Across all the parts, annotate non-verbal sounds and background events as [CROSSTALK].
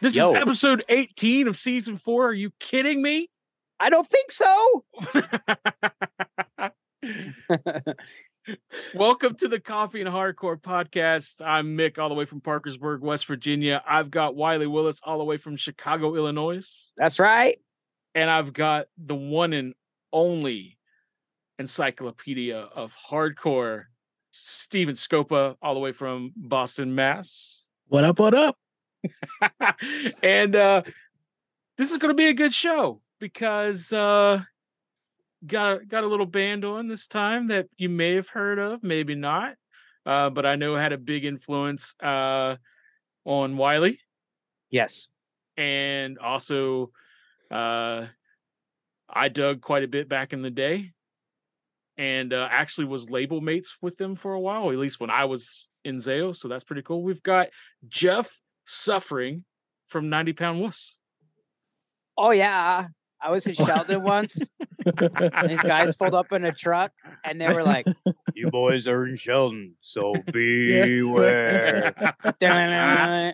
This Yo. is episode 18 of season four. Are you kidding me? [LAUGHS] I don't think so. Welcome to the Coffee and Hardcore podcast. I'm Mick, all the way from Parkersburg, West Virginia. I've got Wiley Willis, all the way from Chicago, Illinois. That's right. And I've got the one and only encyclopedia of hardcore, Stephen Scopa, all the way from Boston, Mass. What up? What up? [LAUGHS] and uh this is going to be a good show because uh got a, got a little band on this time that you may have heard of, maybe not. Uh but I know had a big influence uh on Wiley Yes. and also uh I dug quite a bit back in the day and uh, actually was label mates with them for a while, at least when I was in Zao. So that's pretty cool. We've got Jeff Suffering from 90 Pound Wuss. Oh yeah. I was in [LAUGHS] Sheldon once. And these guys pulled up in a truck and they were like, You boys are in Sheldon, so [LAUGHS] beware. yeah.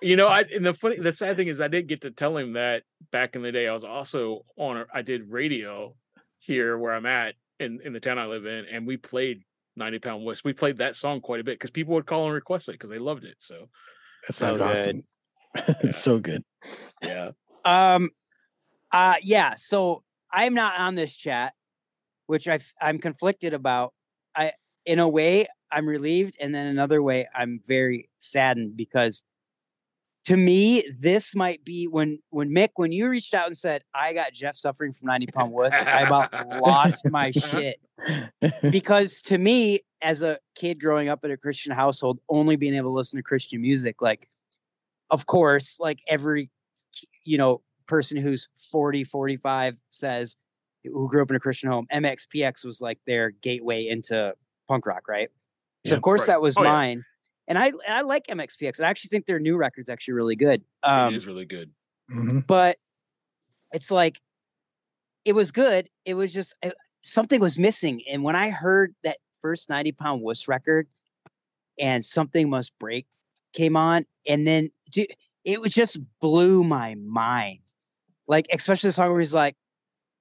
You know, I and the funny the sad thing is I didn't get to tell him that back in the day. I was also on I did radio here where I'm at in, in the town I live in, and we played 90 Pound Wuss. We played that song quite a bit because people would call and request it because they loved it. So That So sounds awesome. [LAUGHS] it's so good. yeah. Um uh yeah, so I'm not on this chat, which I I'm conflicted about. I in a way I'm relieved and then another way I'm very saddened because to me this might be when when Mick when you reached out and said I got Jeff suffering from 90 pound wuss, I about lost my shit because to me as a kid growing up in a Christian household only being able to listen to Christian music like of course like every you know person who's 40 45 says who grew up in a christian home mxpx was like their gateway into punk rock right so Yeah. of course Right. that was Oh, yeah. Mine and i and i like mxpx and i actually think their new record's actually really good um it is really good. Mhm. but it's like it was good it was just uh, something was missing and when i heard that first 90 pound wuss record and something must break came on and then dude, it was just blew my mind like especially the song where he's like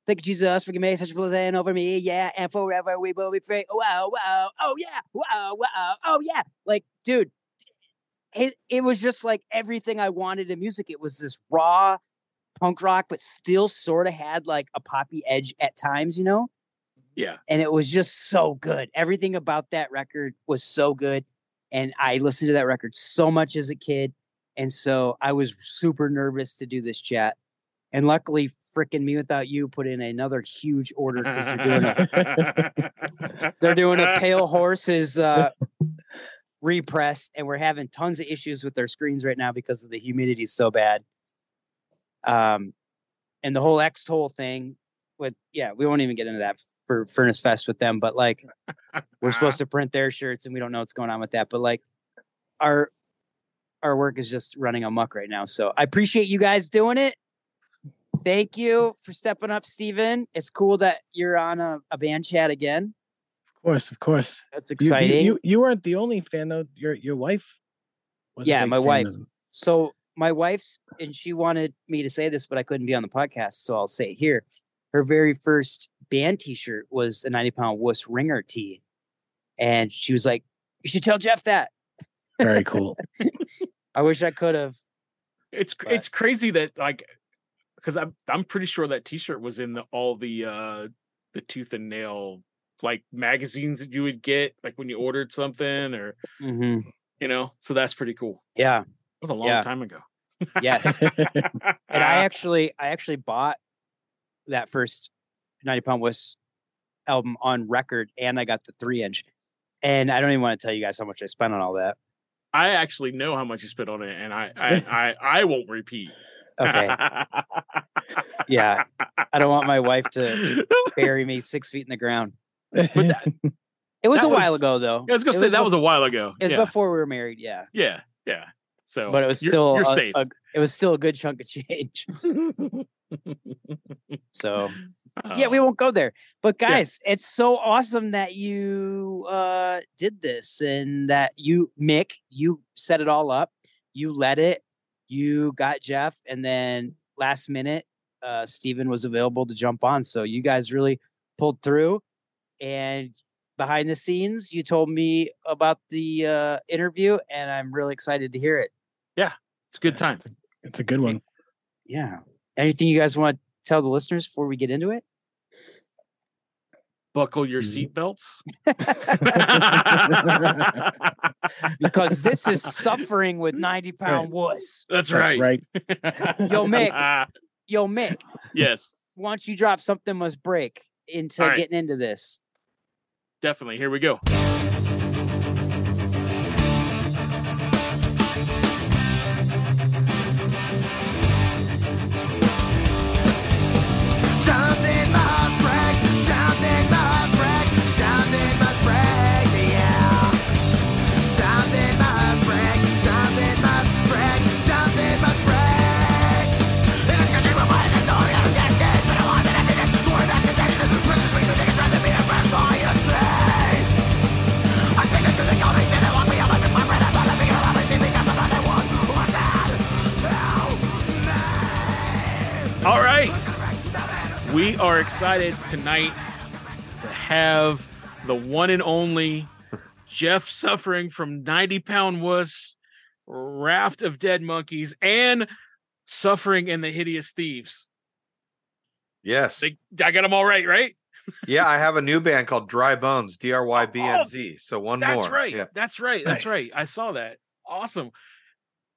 Thank you, Jesus, for giving me such a blessing over me. Yeah, and forever we will be free. Wow, wow, oh yeah, wow, wow, oh yeah. Like, dude, it, it was just like everything I wanted in music. It was this raw punk rock, but still sort of had like a poppy edge at times, you know? Yeah. And it was just so good. Everything about that record was so good. And I listened to that record so much as a kid. And so I was super nervous to do this chat. And luckily, freaking mewithoutYou put in another huge order because they're doing a [LAUGHS] they're doing a pale horses uh repress and we're having tons of issues with their screens right now because of the humidity is so bad. Um and the whole x toll thing with yeah we won't even get into that for furnace fest with them but like we're supposed to print their shirts and we don't know what's going on with that but like our our work is just running amok right now so i appreciate you guys doing it thank you for stepping up Stephen. it's cool that you're on a, a band chat again Of course, of course. that's You- you- exciting You, you, weren't the only fan though. Your your wife. was a Yeah, big my fan wife. of. So my wife's and she wanted me to say this, but I couldn't be on the podcast, so I'll say it here. Her very first band T-shirt was a ninety pound wuss ringer tee, and she was like, You should tell Jeff that. Very cool. [LAUGHS] I wish I could have. It's But- it's crazy that like because I'm I'm pretty sure that T-shirt was in the, all the uh the tooth and nail like magazines that you would get like when you ordered something or hmm you know so that's pretty cool. Yeah. it was a long Yeah. time ago. Yes. [LAUGHS] and I actually, I actually bought that first 90 Pound Wuss album on record, and I got the three inch. And I don't even want to tell you guys how much I spent on all that. I actually know how much you spent on it, and I I [LAUGHS] I, I won't repeat. Okay. Yeah. I don't want my wife to [LAUGHS] bury me six feet in the ground. But that, It was That a while was- ago, though. I was gonna It say that bef- was a while ago. It was yeah. before we were married. Yeah. yeah, yeah. So, But it was you're- still you're a- safe. a- it was still a good chunk of change. [LAUGHS] So yeah, we Uh, won't go there. But Yeah. guys, it's so awesome that you uh did this and that you Mick, you set it all up. You led it. You got Jeff and then last minute uh Stephen was available to jump on. So you guys really pulled through and behind the scenes you told me about the uh interview and I'm really excited to hear it. Yeah, it's a good time. It's a, it's a good one. Yeah. Anything you guys want to tell the listeners before we get into it? Buckle your Mm-hmm. seatbelts. [LAUGHS] Because this is suffering with [LAUGHS] 90 pound wuss. That's That's right. right. [LAUGHS] Yo, Mick. Yo, Mick, yes, once you drop something must break into All right. getting into this? definitely. Here we go. Excited tonight to have the one and only Jeff suffering from 90 pound wuss, raft of dead monkeys, and suffering in the hideous thieves. Yes. They, I got them all right, right? yeah, I have a new band called Dry Bones, D R Y B N Z. So one That's more. right. Yeah. That's right. That's Nice. right. I saw that. Awesome.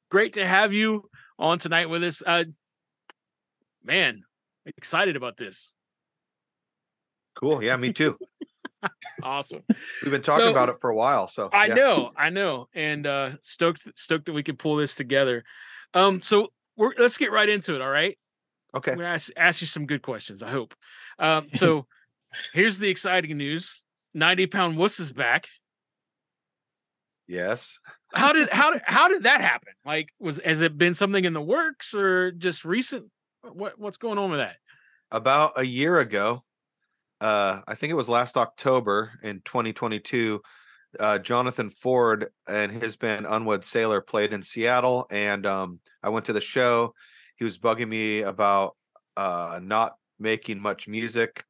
Great to have you on tonight with us. Uh, man, excited about this. Cool. Yeah, me too. Awesome. We've been talking So- about it for a while. So I yeah. know, I know, and uh stoked stoked that we could pull this together. Um, so we're let's get right into it. All right, Okay. I'm gonna ask, ask you some good questions. I hope. Um, so here's the exciting news: ninety pound wuss is back. Yes. How did how did [LAUGHS] how did that happen? Like, was has it been something in the works or just recent? What what's going on with that? About a year ago, uh, I think it was last October in 2022, uh, Jonathan Ford and his band Unwed Sailor played in Seattle, and um, I went to the show. He was bugging me about uh, not making much music.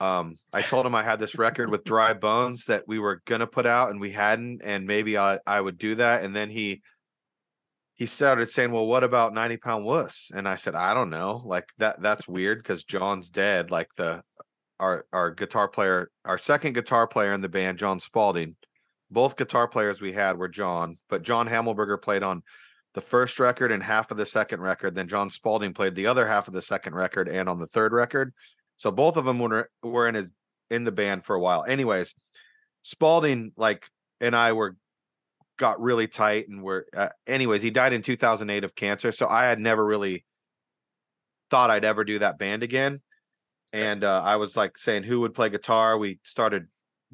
Um, I told him I had this record with [LAUGHS] Dry Bones that we were gonna put out, and we hadn't, and maybe I I would do that. And then he he started saying, "Well, what about 90 pound wuss?" And I said, "I don't know. Like that that's weird because John's dead. Like the our our guitar player, our second guitar player in the band, John Spalding. Both guitar players we had were John, but John Hamelberger played on the first record and half of the second record. Then John Spalding played the other half of the second record and on the third record. So both of them were were in in the band for a while. Anyways, Spalding like and I were got really tight and were uh, anyways he died in 2008 of cancer so i had never really thought i'd ever do that band again and uh, i was like saying who would play guitar we started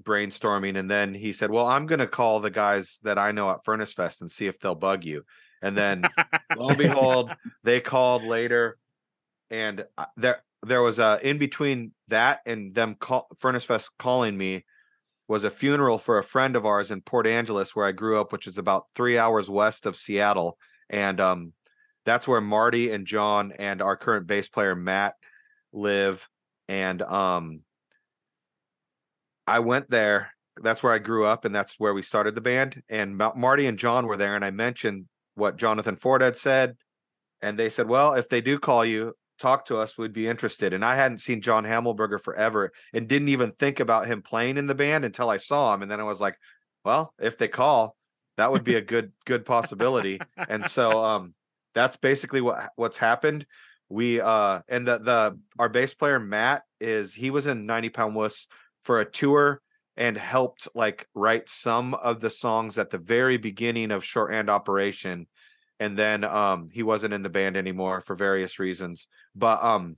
brainstorming and then he said well i'm going to call the guys that i know at furnace fest and see if they'll bug you and then lo and behold [LAUGHS] they called later and there there was a in between that and them call furnace fest calling me was a funeral for a friend of ours in Port Angeles, where I grew up, which is about three hours west of Seattle. And um, that's where Marty and John and our current bass player Matt live. And um, I went there that's where I grew up, and that's where we started the band. And Ma- Marty and John were there, and I mentioned what Jonathan Ford had said, and they said, "Well, if they do call you, talk to us. We'd be interested." And I hadn't seen John Hammelberger forever, and didn't even think about him playing in the band until I saw him, and then I was like, "Well, if they call, that would be a good good possibility." and so, um, that's basically what what's happened. We uh, and the the our bass player Matt is he was in 90 Pound Wuss for a tour and helped like write some of the songs at the very beginning of Short shorthand operation and then um he wasn't in the band anymore for various reasons but um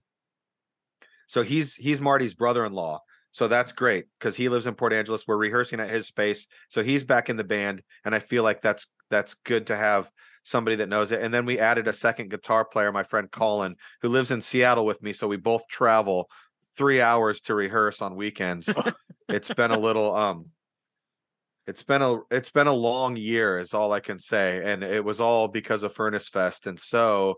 so he's he's marty's brother-in-law so that's great because he lives in port angeles we're rehearsing at his space so he's back in the band and i feel like that's that's good to have somebody that knows it and then we added a second guitar player my friend colin who lives in seattle with me so we both travel three hours to rehearse on weekends. It's been a little um it's been a it's been a long year is all i can say and it was all because of furnace fest and so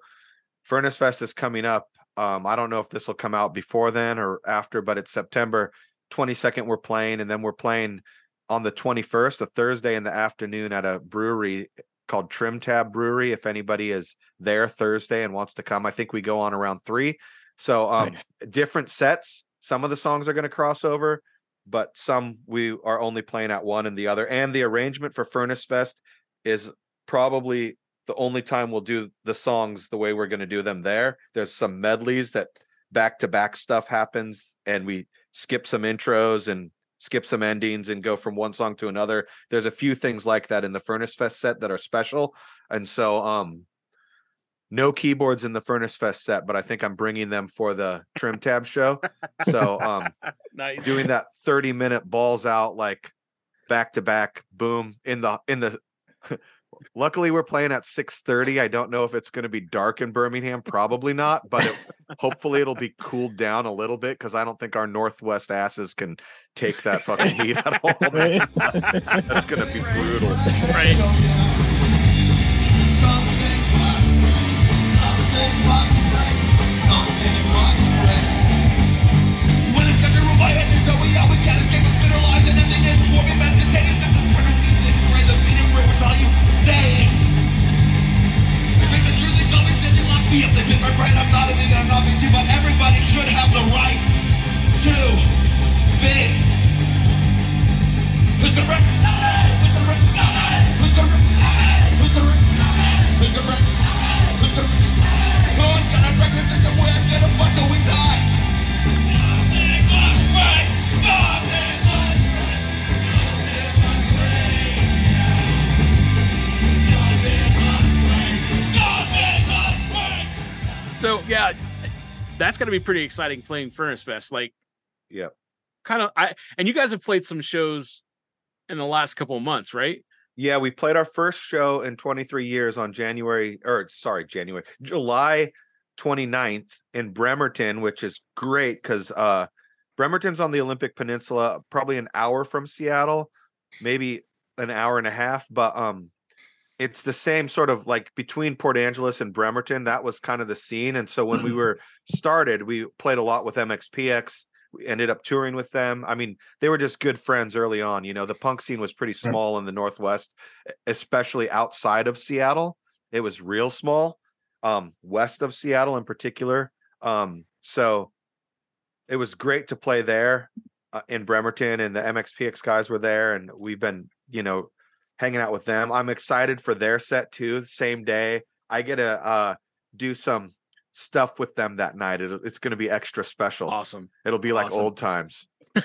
furnace fest is coming up um i don't know if this will come out before then or after but it's september 22nd we're playing and then we're playing on the 21st a thursday in the afternoon at a brewery called trim tab brewery if anybody is there thursday and wants to come i think we go on around three so um Nice. different sets some of the songs are going to cross over but some we are only playing at one and the other. And the arrangement for Furnace Fest is probably the only time we'll do the songs the way we're going to do them there. There's some medleys that back to back stuff happens, and we skip some intros and skip some endings and go from one song to another. There's a few things like that in the Furnace Fest set that are special. And so, um, no keyboards in the Furnace Fest set, but I think I'm bringing them for the Trim Tab show. So, um, [LAUGHS] nice. doing that 30 minute balls out like back to back boom in the in the luckily we're playing at 6:30 I don't know if it's going to be dark in Birmingham probably not but it, hopefully it'll be cooled down a little bit cuz I don't think our northwest asses can take that fucking heat at all [LAUGHS] Right? that's going to be brutal right. Pick my. I'm not a vegan, I'm not BC, but everybody should have the right to be. Who's gonna wreck? Who's gonna? Who's gonna? Who's gonna? Who's gonna? Who's gonna gonna gonna till we die. Nothing must break. So yeah, that's gonna be pretty exciting playing Furnace Fest. Like yeah kind of I and you guys have played some shows in the last couple of months, right? Yeah, we played our first show in 23 years on January or sorry, January, July 29th in Bremerton, which is great because uh Bremerton's on the Olympic Peninsula, probably an hour from Seattle, maybe an hour and a half, but um it's the same sort of like between Port Angeles and Bremerton. That was kind of the scene. And so when we were started, we played a lot with MXPX. We ended up touring with them. I mean, they were just good friends early on. You know, the punk scene was pretty small in the Northwest, especially outside of Seattle. It was real small, um, west of Seattle in particular. Um, so it was great to play there uh, in Bremerton, and the MXPX guys were there, and we've been, you know, hanging out with them. I'm excited for their set too. Same day, I get to uh, do some stuff with them that night. It, it's going to be extra special. Awesome. It'll be like Awesome. old times. [LAUGHS] so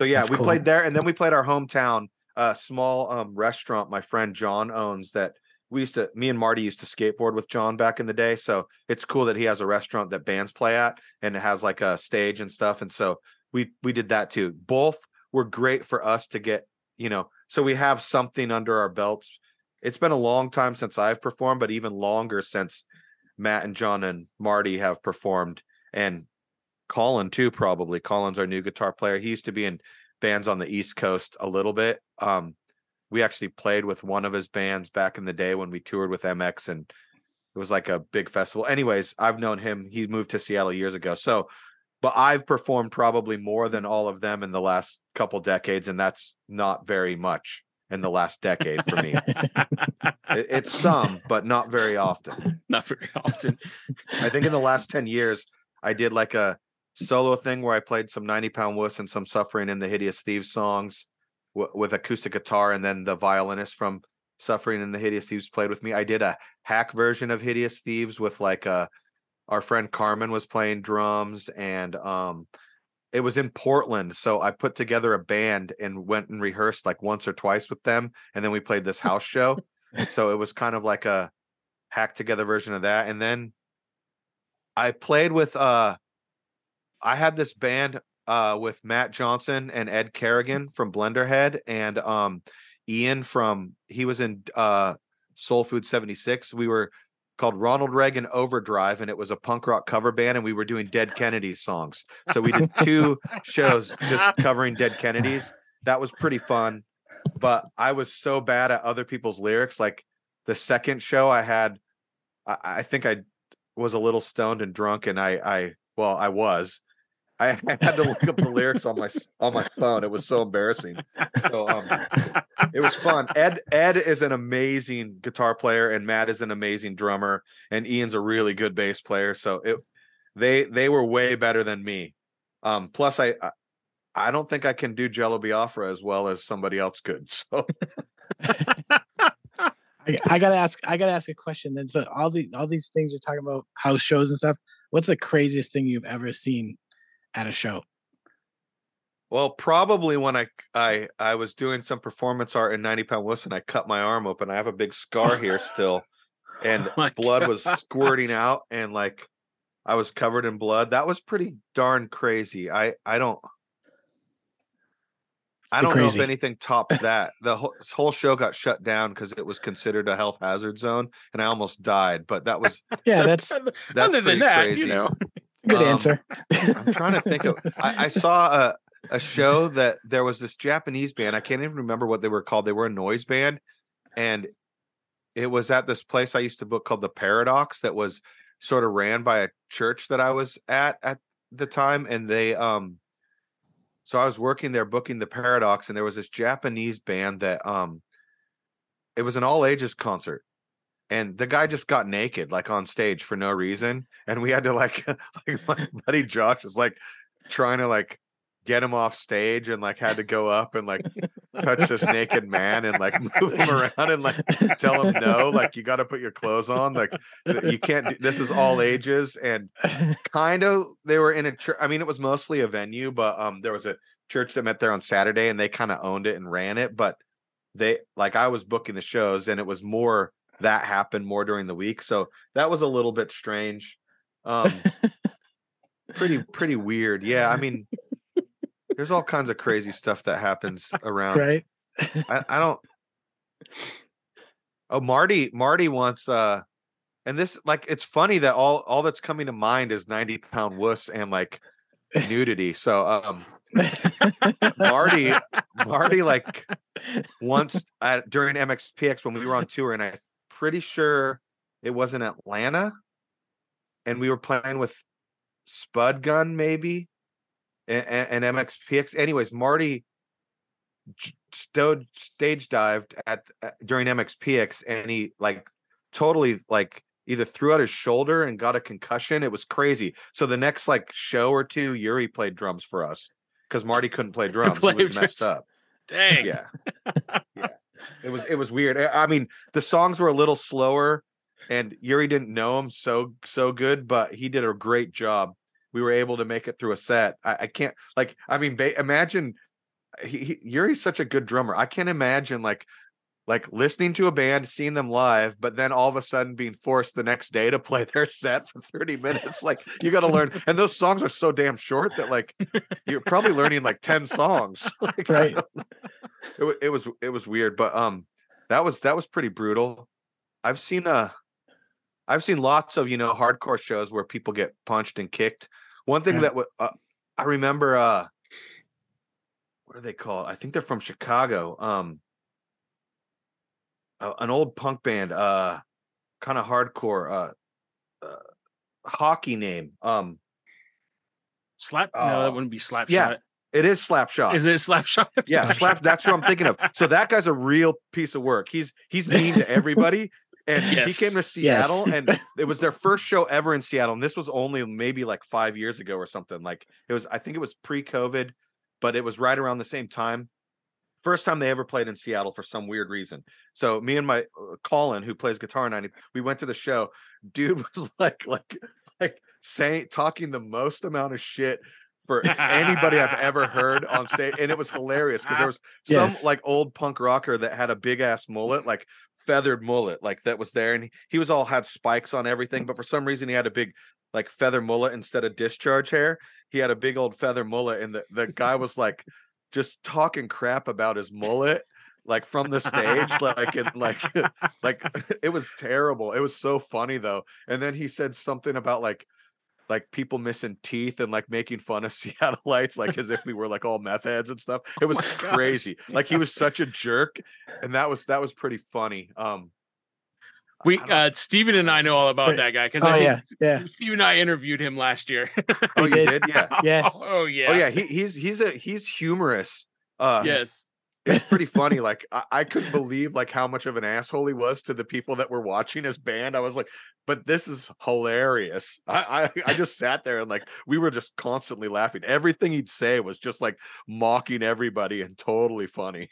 yeah, That's we cool. played there, and then we played our hometown, uh, small um, restaurant. My friend John owns that. We used to, me and Marty used to skateboard with John back in the day. So it's cool that he has a restaurant that bands play at, and it has like a stage and stuff. And so we we did that too. Both were great for us to get, you know, so we have something under our belts. It's been a long time since I've performed, but even longer since Matt and John and Marty have performed, and Colin too. Probably Colin's our new guitar player. He used to be in bands on the East Coast a little bit. Um, we actually played with one of his bands back in the day when we toured with MX, and it was like a big festival. Anyways, I've known him. He moved to Seattle years ago, so but I've performed probably more than all of them in the last couple decades, and that's not very much in the last decade for me. [LAUGHS] It- it's some, but not very often. Not very often. I think in the last 10 years, I did like a solo thing where I played some 90 pound wuss and some suffering in the Hideous Thieves songs w- with acoustic guitar, and then the violinist from Suffering in the Hideous Thieves played with me. I did a hack version of Hideous Thieves with like a our friend Carmen was playing drums and um it was in Portland. So I put together a band and went and rehearsed like once or twice with them. And then we played this house show. so it was kind of like a hack together version of that. And then I played with uh I had this band uh with Matt Johnson and Ed Kerrigan from Blenderhead and um Ian from he was in uh Soul Food 76. We were called Ronald Reagan Overdrive, and it was a punk rock cover band, and we were doing Dead Kennedys songs. So we did two shows just covering Dead Kennedys. That was pretty fun. But I was so bad at other people's lyrics. Like the second show I had, I, I think I was a little stoned and drunk, and I, I well, I was. I had to look up the lyrics on my on my phone. It was so embarrassing. So um, it was fun. Ed Ed is an amazing guitar player, and Matt is an amazing drummer, and Ian's a really good bass player. So it they they were way better than me. Um, plus, I, I don't think I can do Jello Biafra as well as somebody else could. [LAUGHS] So I, I gotta ask. I gotta ask a question. Then, so all the all these things you're talking about, house shows and stuff. What's the craziest thing you've ever seen at a show? Well, probably when I I I was doing some performance art in 90 pound wuss, I cut my arm open. I have a big scar here still, [LAUGHS] oh and Oh my blood was squirting out, and like I was covered in blood. That was pretty darn crazy. I I don't I don't know if anything tops that. The whole, whole show got shut down because it was considered a health hazard zone, and I almost died. But that was [LAUGHS] Yeah, that's that's Other pretty than that, crazy. you know. Good Um, answer. I'm trying to think of. I, I [LAUGHS] saw a a show that there was this Japanese band. I can't even remember what they were called. They were a noise band, and it was at this place I used to book called the Paradox. That was sort of ran by a church that I was at at the time, and they um. So I was working there booking the Paradox, and there was this Japanese band that um. It was an all ages concert, and the guy just got naked like on stage for no reason and we had to like [LAUGHS] like my buddy josh was like trying to like get him off stage and like had to go up and like touch this naked man and like [LAUGHS] move him around and like tell him no like you got to put your clothes on like you can't do, this is all ages and [LAUGHS] kind of they were in a church i mean it was mostly a venue but um there was a church that met there on saturday and they kind of owned it and ran it but they like i was booking the shows and it was more that happened more during the week so that was a little bit strange um [LAUGHS] pretty pretty weird yeah i mean there's all kinds of crazy stuff that happens around right? I, I [LAUGHS] don't oh marty marty wants uh and this like it's funny that all all that's coming to mind is 90 pound wuss and like nudity so um marty marty like once at, during mxpx when we were on tour and i'm pretty sure it was in atlanta and we were playing with spud gun maybe and, and mxpx anyways marty stage dived at uh, during mxpx and he like totally like either threw out his shoulder and got a concussion it was crazy. So the next like show or two yuri played drums for us because marty couldn't play [LAUGHS] drums he was messed up. Dang. yeah. [LAUGHS] Yeah it was it was weird. I mean the songs were a little slower and yuri didn't know him so so good but he did a great job. We were able to make it through a set. I, I can't like i mean ba- imagine he, he, yuri's such a good drummer. I can't imagine like like listening to a band seeing them live but then all of a sudden being forced the next day to play [LAUGHS] their set for 30 minutes. Like you got to learn. [LAUGHS] And those songs are so damn short that like you're probably learning like 10 songs. [LAUGHS] Like, Right. it, it was it was weird but um that was that was pretty brutal. I've seen uh i've seen lots of you know hardcore shows where people get punched and kicked. One thing Yeah. that uh, i remember uh what are they called? I think they're from chicago. Um uh, an old punk band uh kind of hardcore uh, uh hockey name um Slap? no, Oh, that wouldn't be slap yeah. shot. It is slap shot. Is it slap shot? [LAUGHS] Yeah, slap. That's who I'm thinking of. So that guy's a real piece of work. He's he's mean to everybody. And Yes. he came to Yes. Seattle, and it was their first show ever in Seattle. And this was only maybe like five years ago or something. Like it was, I think it was pre-COVID, but it was right around the same time. First time they ever played in Seattle for some weird reason. So me and my uh, Colin, who plays guitar, and I, we went to the show. Dude [LAUGHS] was like, like, like saying, talking the most amount of shit for anybody I've ever heard on stage, and it was hilarious because there was [LAUGHS] some Yes. like old punk rocker that had a big ass mullet, like feathered mullet, like that was there, and he, he was all had spikes on everything, but for some reason he had a big like feather mullet instead of discharge hair. He had a big old feather mullet, and the, the guy was like just talking crap about his mullet. Like from the stage, like and like [LAUGHS] like [LAUGHS] it was terrible. It was so funny though. And then he said something about like like people missing teeth and like making fun of [LAUGHS] Seattleites, like as if we were like all meth heads and stuff. It was my gosh. crazy. Like he was such a jerk, and that was that was pretty funny. Um, We I uh Stephen and I know all about Wait. that guy because Oh yeah, yeah. Steve and I interviewed him last year. [LAUGHS] oh, you did? did, yeah. [LAUGHS] Yes. Oh yeah. Oh yeah, he, he's he's a he's humorous. Uh, Yes. it's pretty funny. Like I, I couldn't believe like how much of an asshole he was to the people that were watching his band. I was like, but this is hilarious. I, I I just sat there and like we were just constantly laughing. Everything he'd say was just like mocking everybody and totally funny.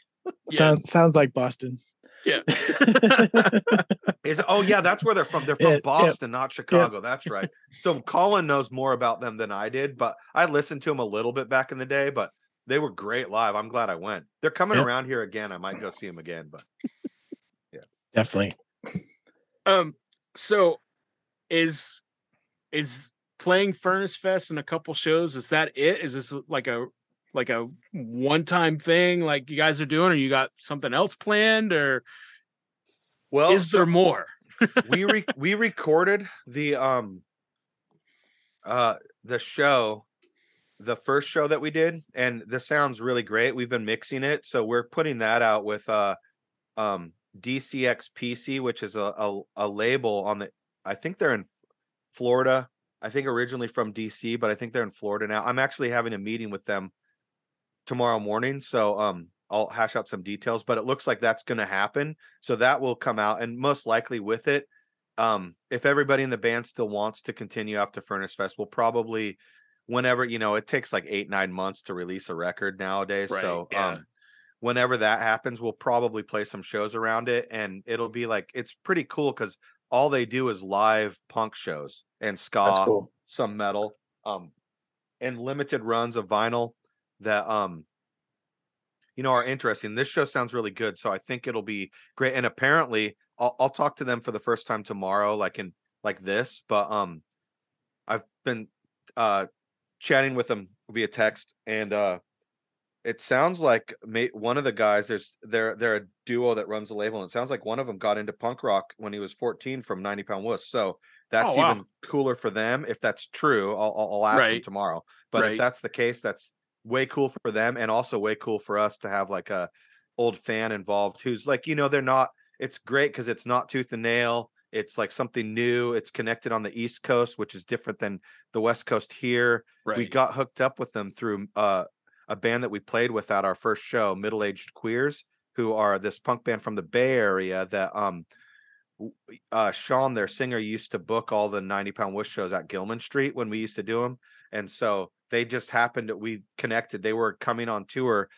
Sounds sounds like Boston. Yeah. [LAUGHS] Is oh yeah, that's where they're from. They're from Yeah, yeah. Boston, not Chicago. That's right. So Colin knows more about them than I did, but I listened to them a little bit back in the day. But they were great live. I'm glad I went. They're coming Yeah. around here again. I might go see them again. But yeah. Definitely. Um. So, is is playing Furnace Fest and a couple shows? Is that it? Is this like a like a one time thing like you guys are doing, or you got something else planned, or well, is there more? we re- [LAUGHS] we recorded the um uh the show the first show that we did and the sounds really great. We've been mixing it so we're putting that out with uh um dcxpc which is a, a, a label on the i think they're in florida. I think originally from dc but i think they're in florida now. I'm actually having a meeting with them tomorrow morning so um i'll hash out some details but it looks like that's going to happen so that will come out and most likely with it um if everybody in the band still wants to continue after furnace fest we'll probably whenever you know it takes like eight nine months to release a record nowadays Right, so yeah. um whenever that happens we'll probably play some shows around it and it'll be like it's pretty cool because all they do is live punk shows and ska cool. some metal um and limited runs of vinyl that um you know are interesting this show sounds really good so i think it'll be great and apparently i'll, I'll talk to them for the first time tomorrow like in like this but um i've been uh chatting with them via text and uh it sounds like one of the guys there's they're they're a duo that runs a label and it sounds like one of them got into punk rock when he was 14 from 90 pound wuss so that's wow. even cooler for them if that's true i'll, I'll, ask them tomorrow but Right. if that's the case that's way cool for them and also way cool for us to have like a old fan involved who's like you know they're not it's great because it's not tooth and nail it's like something new it's connected on the east coast which is different than the west coast here Right. we got hooked up with them through uh, a band that we played with at our first show middle aged queers who are this punk band from the bay area that um uh sean their singer used to book all the 90 pound wuss shows at gilman street when we used to do them and so they just happened that we connected they were coming on tour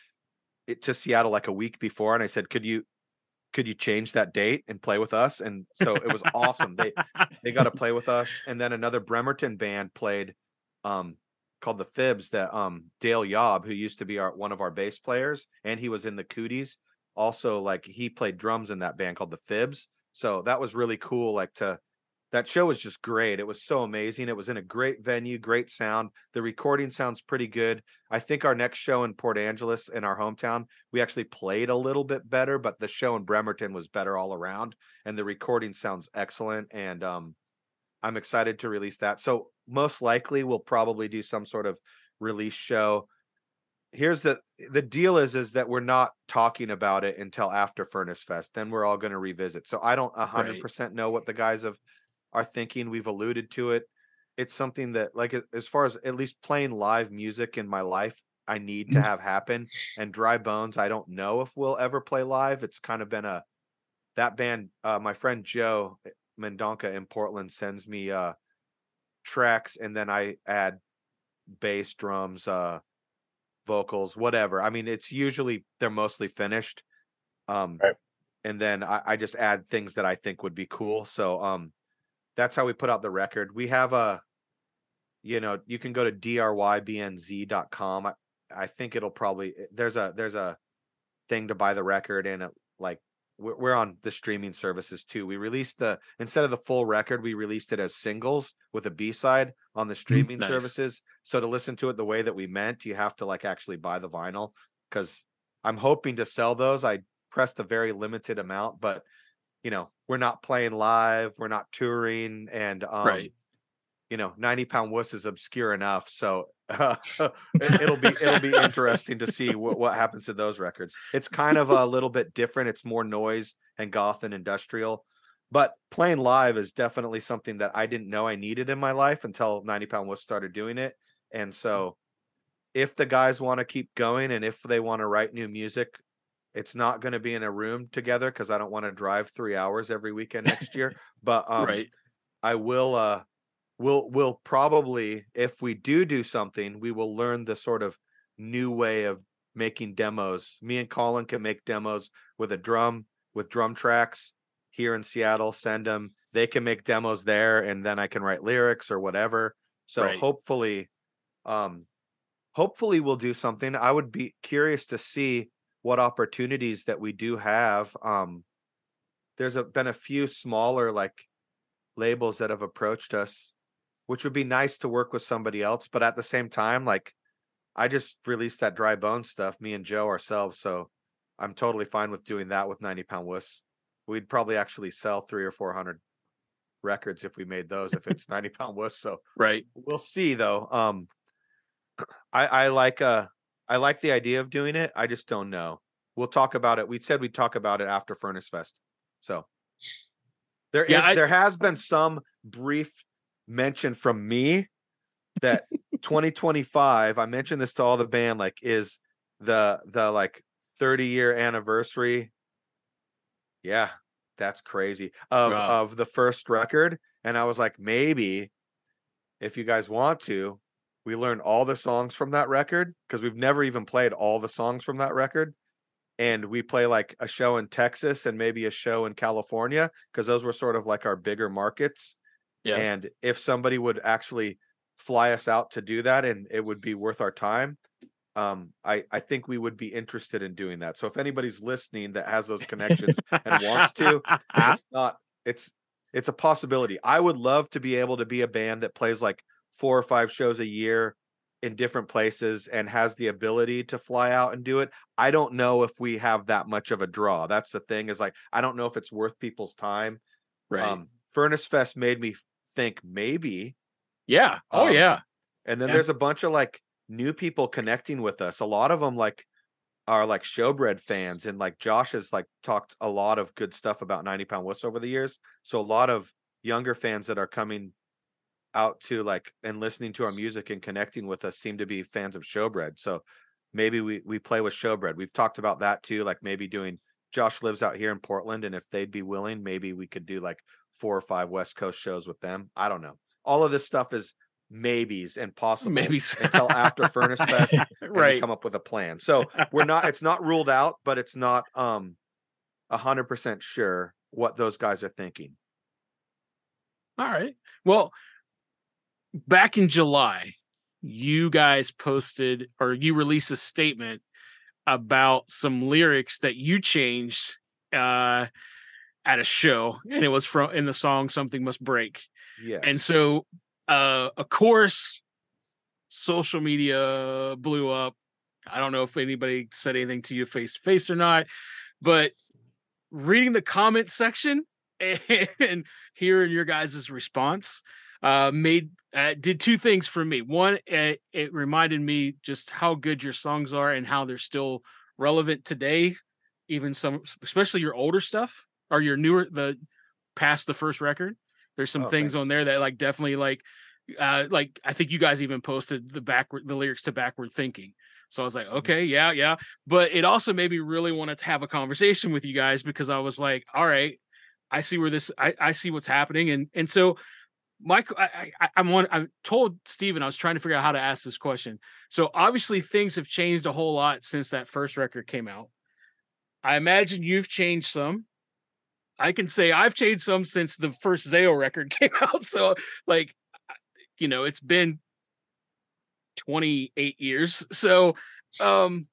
to seattle like a week before and i said could you could you change that date and play with us? And so it was awesome. They they got to [LAUGHS] play with us and then another bremerton band played um called the fibs that um dale yob who used to be our one of our bass players and he was in the cooties. Also like he played drums in that band called the fibs. So that was really cool like to that show was just great it was so amazing it was in a great venue great sound the recording sounds pretty good i think our next show in port angeles in our hometown we actually played a little bit better but the show in bremerton was better all around and the recording sounds excellent and um i'm excited to release that so most likely we'll probably do some sort of release show. Here's the the deal is is that we're not talking about it until after furnace fest then we're all going to revisit so i don't 100% know what the guys have are thinking we've alluded to it. It's something that like as far as at least playing live music in my life i need to have happen and dry bones i don't know if we'll ever play live. It's kind of been a that band uh my friend joe mendonca in portland sends me uh tracks and then i add bass drums uh vocals whatever. I mean it's usually they're mostly finished um Right. and then I, I just add things that i think would be cool. So um that's how we put out the record. We have a you know you can go to drybnz.com i, I think it'll probably eh, there's a there's a thing to buy the record and it, like we're, we're on the streaming services too. We released the instead of the full record we released it as singles with a b-side on the mm, streaming Nice. services. So to listen to it the way that we meant you have to like actually buy the vinyl because i'm hoping to sell those. I pressed a very limited amount but you know we're not playing live we're not touring and um Right. you know 90 pound wuss is obscure enough so uh, [LAUGHS] it, it'll be it'll be [LAUGHS] interesting to see what, what happens to those records it's kind of a little bit different it's more noise and goth and industrial but playing live is definitely something that i didn't know i needed in my life until 90 pound wuss started doing it and so if the guys want to keep going and if they want to write new music it's not going to be in a room together because i don't want to drive three hours every weekend next year [LAUGHS] but um right. I will uh we'll we'll probably if we do do something, we will learn the sort of new way of making demos. Me and Colin can make demos with a drum with drum tracks here in Seattle, send them. They can make demos there and then I can write lyrics or whatever. So Right. hopefully um hopefully we'll do something. I would be curious to see what opportunities that we do have. Um there's a, been a few smaller like labels that have approached us, which would be nice to work with somebody else. But at the same time, like I just released that dry bone stuff, me and Joe ourselves. So I'm totally fine with doing that with 90 pound wuss. We'd probably actually sell three or 400 records if we made those, if it's 90 pound wuss. So Right. we'll see though. Um, [CLEARS THROAT] I, I like, uh, I like the idea of doing it. I just don't know. We'll talk about it. We said we'd talk about it after Furnace Fest. So there is, Yeah, I- there has been some brief mention from me that 2025 i mentioned this to all the band like is the the like 30 year anniversary yeah that's crazy of Wow. of the first record and i was like maybe if you guys want to we learned all the songs from that record because we've never even played all the songs from that record and we play like a show in texas and maybe a show in california because those were sort of like our bigger markets Yeah. and if somebody would actually fly us out to do that and it would be worth our time, um, I, I think we would be interested in doing that. So if anybody's listening that has those connections and wants to, it's [LAUGHS] not it's it's a possibility. I would love to be able to be a band that plays like four or five shows a year in different places and has the ability to fly out and do it. I don't know if we have that much of a draw. That's the thing is like I don't know if it's worth people's time. right. Um Furnace Fest made me think maybe yeah. Oh um, yeah. and then Yeah. there's a bunch of like new people connecting with us. A lot of them like are like showbread fans, and like Josh has like talked a lot of good stuff about 90 pound wuss over the years. So a lot of younger fans that are coming out to like and listening to our music and connecting with us seem to be fans of showbread. So maybe we we play with showbread. We've talked about that too, like maybe doing Josh lives out here in Portland, and if they'd be willing, maybe we could do like four or five West Coast shows with them. I don't know. All of this stuff is maybes and possible Maybe [LAUGHS] until after Furnace Fest right. come up with a plan. So we're not it's not ruled out, but it's not um a hundred percent sure what those guys are thinking. All right. Well, back in July, you guys posted or you released a statement about some lyrics that you changed uh at a show and it was from in the song something must break Yeah. and so uh of course social media blew up i don't know if anybody said anything to you face to face or not but reading the comment section [LAUGHS] and hearing your guys' response uh made uh, did two things for me one it, it reminded me just how good your songs are and how they're still relevant today even some especially your older stuff or your newer the past the first record there's some Oh, things on there that like definitely like uh, like I think you guys even posted the backward the lyrics to backward thinking. So I was Mm-hmm. like, okay, yeah, yeah. But it also made me really want to have a conversation with you guys because I was like, all right, I see where this I, I see what's happening. And and so Mic, I, I I'm one I told Stephen I was trying to figure out how to ask this question. So obviously things have changed a whole lot since that first record came out. I imagine you've changed some. I can say I've changed some since the first Zao record [LAUGHS] came out. So like you know, it's been 28 years. So um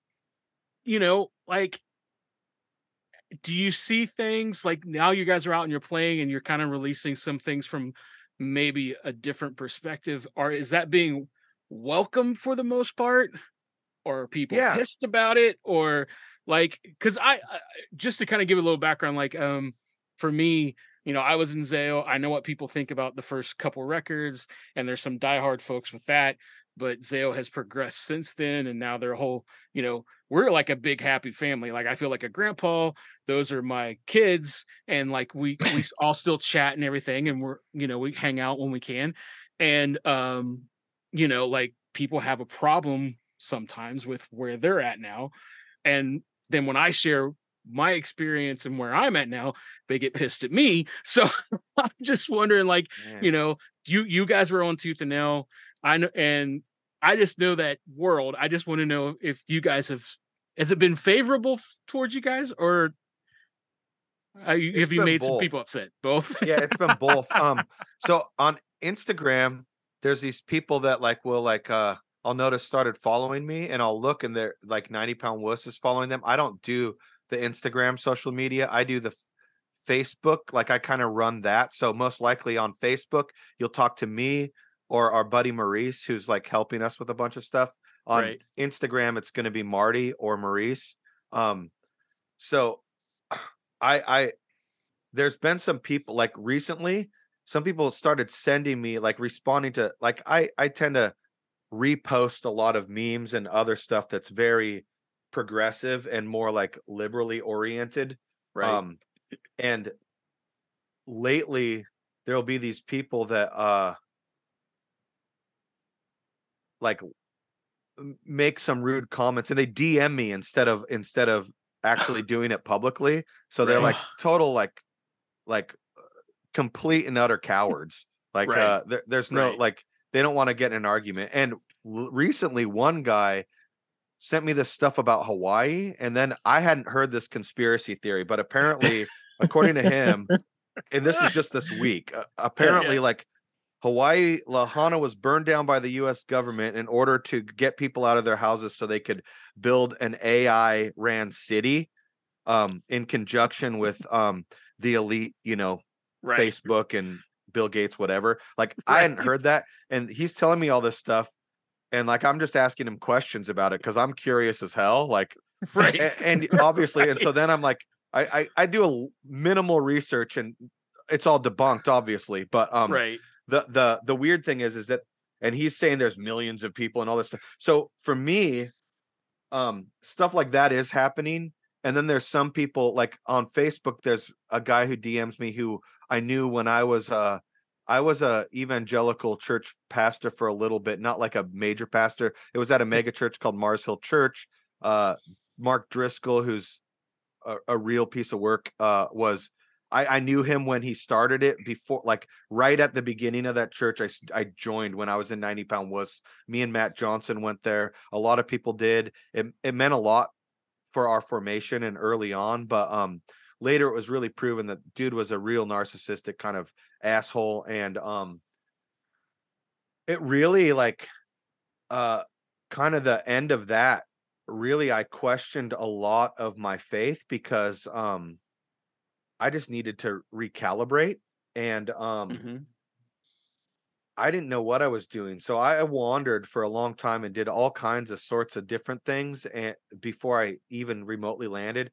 you know, like do you see things like now you guys are out and you're playing and you're kind of releasing some things from maybe a different perspective or is that being welcome for the most part? Or are people Yeah. pissed about it? Or like because I, I just to kind of give a little background like um for me you know i was in zao i know what people think about the first couple records and there's some diehard folks with that but zao has progressed since then and now their whole you know we're like a big happy family like i feel like a grandpa those are my kids and like we we all still chat and everything and we're you know we hang out when we can and um you know like people have a problem sometimes with where they're at now and then when i share my experience and where i'm at now they get pissed at me [LAUGHS] so i'm just wondering like Man. you know you you guys were on tooth and nail i know and i just know that world i just want to know if you guys have has it been favorable towards you guys or you- have you made some people upset both yeah, it's been both. [LAUGHS] Um, so on Instagram, there's these people that like will like uh I'll notice started following me and I'll look and they're like 90 pound wuss is following them. I don't do the Instagram social media. I do the Facebook. Like I kind of run that. So most likely on Facebook, you'll talk to me or our buddy Maurice, who's like helping us with a bunch of stuff. On Right. Instagram, it's gonna be Marty or Maurice. Um, so [SIGHS] I I there's been some people like recently some people started sending me like responding to like i i tend to repost a lot of memes and other stuff that's very progressive and more like liberally oriented um and lately there'll be these people that uh like make some rude comments and they dm me instead of instead of actually [SIGHS] doing it publicly so they're Right. like total like like uh, complete and utter cowards like Right. uh there, there's no Right. like they don't want to get in an argument and recently one guy sent me this stuff about hawaii and then i hadn't heard this conspiracy theory but apparently according to him and this is [LAUGHS] just this week uh, apparently like hawaii lahaina was burned down by the us government in order to get people out of their houses so they could build an ai ran city um in conjunction with um the elite you know right Facebook and Bill Gates, whatever. Like I hadn't heard that, and he's telling me all this stuff, and like I'm just asking him questions about it because I'm curious as hell. Like, [LAUGHS] right a- and, obviously, and so then I'm like, I, I I do a minimal research, and it's all debunked, obviously. But um, right the the the weird thing is, is that, and he's saying there's millions of people and all this stuff. So for me, um, stuff like that is happening. And then there's some people like on Facebook. There's a guy who DMs me who I knew when I was uh I was a evangelical church pastor for a little bit, not like a major pastor. It was at a mega church called Mars Hill Church. Uh, Mark Driscoll, who's a, a real piece of work, uh, was I, I knew him when he started it before, like right at the beginning of that church. I, I joined when I was in 90 pound wuss. Me and Matt Johnson went there. A lot of people did. It it meant a lot for our formation and early on, but um later it was really proven that dude was a real narcissistic kind of asshole and um it really like uh kind of the end of that really I questioned a lot of my faith because um I just needed to recalibrate and um Mhm. I didn't know what I was doing. So I wandered for a long time and did all kinds of sorts of different things and before I even remotely landed.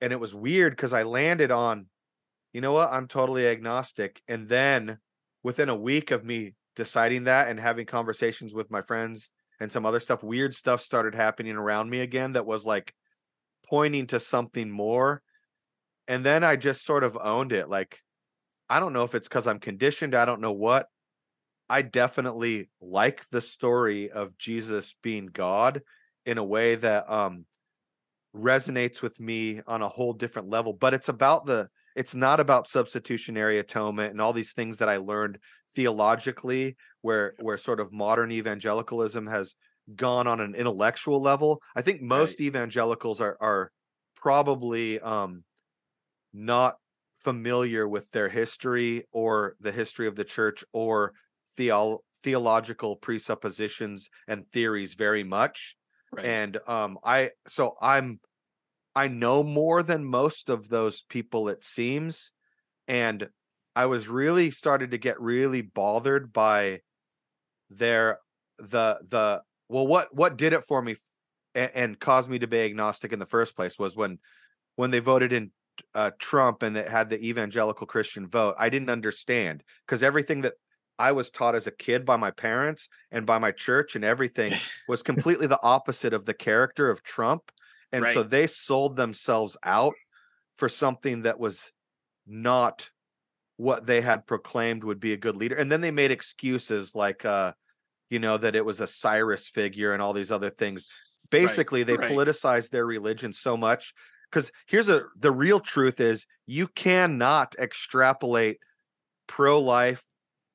And it was weird because I landed on, you know what, I'm totally agnostic. And then within a week of me deciding that and having conversations with my friends and some other stuff, weird stuff started happening around me again that was like pointing to something more. And then I just sort of owned it. Like, I don't know if it's because I'm conditioned, I don't know what, I definitely like the story of Jesus being God in a way that um resonates with me on a whole different level but it's about the it's not about substitutionary atonement and all these things that I learned theologically where where sort of modern evangelicalism has gone on an intellectual level. I think most evangelicals are are probably um not familiar with their history or the history of the church or theo- theological presuppositions and theories very much Right. and um i so i'm i know more than most of those people it seems and i was really started to get really bothered by their the the well what what did it for me and, and caused me to be agnostic in the first place was when when they voted in uh, Trump and it had the evangelical Christian vote, I didn't understand because everything that I was taught as a kid by my parents and by my church and everything [LAUGHS] was completely the opposite of the character of Trump. And so they sold themselves out for something that was not what they had proclaimed would be a good leader. And then they made excuses like uh you know that it was a Cyrus figure and all these other things. Basically, they right. politicized their religion so much because here's a the real truth is you cannot extrapolate pro-life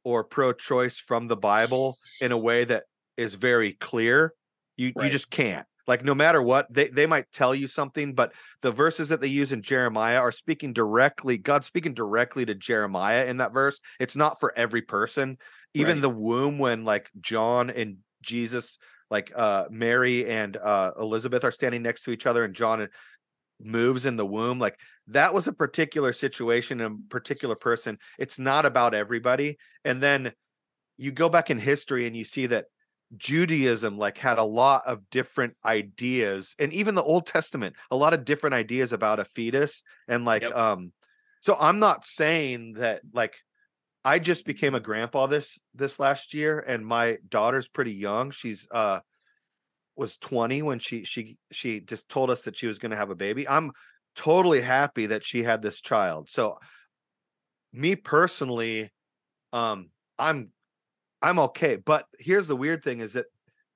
or pro-choice from the Bible in a way that is very clear. You you just can't. Like no matter what, they, they might tell you something, but the verses that they use in Jeremiah are speaking directly, God speaking directly to Jeremiah in that verse. It's not for every person. Even Right. the womb when like John and Jesus, like uh Mary and uh Elizabeth are standing next to each other and John moves in the womb, like that was a particular situation and a particular person. It's not about everybody. And then you go back in history and you see that Judaism like had a lot of different ideas and even the Old Testament a lot of different ideas about a fetus and like Yep. um so I'm not saying that like I just became a grandpa this this last year and my daughter's pretty young she's uh was 20 when she she she just told us that she was going to have a baby I'm totally happy that she had this child so me personally um I'm I'm okay. But here's the weird thing is that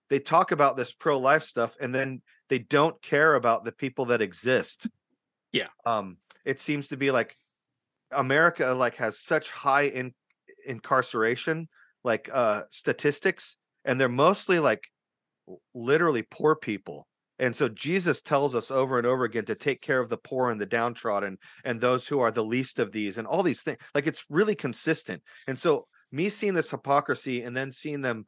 they talk about this pro-life stuff and then they don't care about the people that exist. Yeah. Um it seems to be like America like has such high in incarceration like uh statistics and they're mostly like literally poor people. And so Jesus tells us over and over again to take care of the poor and the downtrodden and those who are the least of these and all these things. Like it's really consistent. And so me seeing this hypocrisy and then seeing them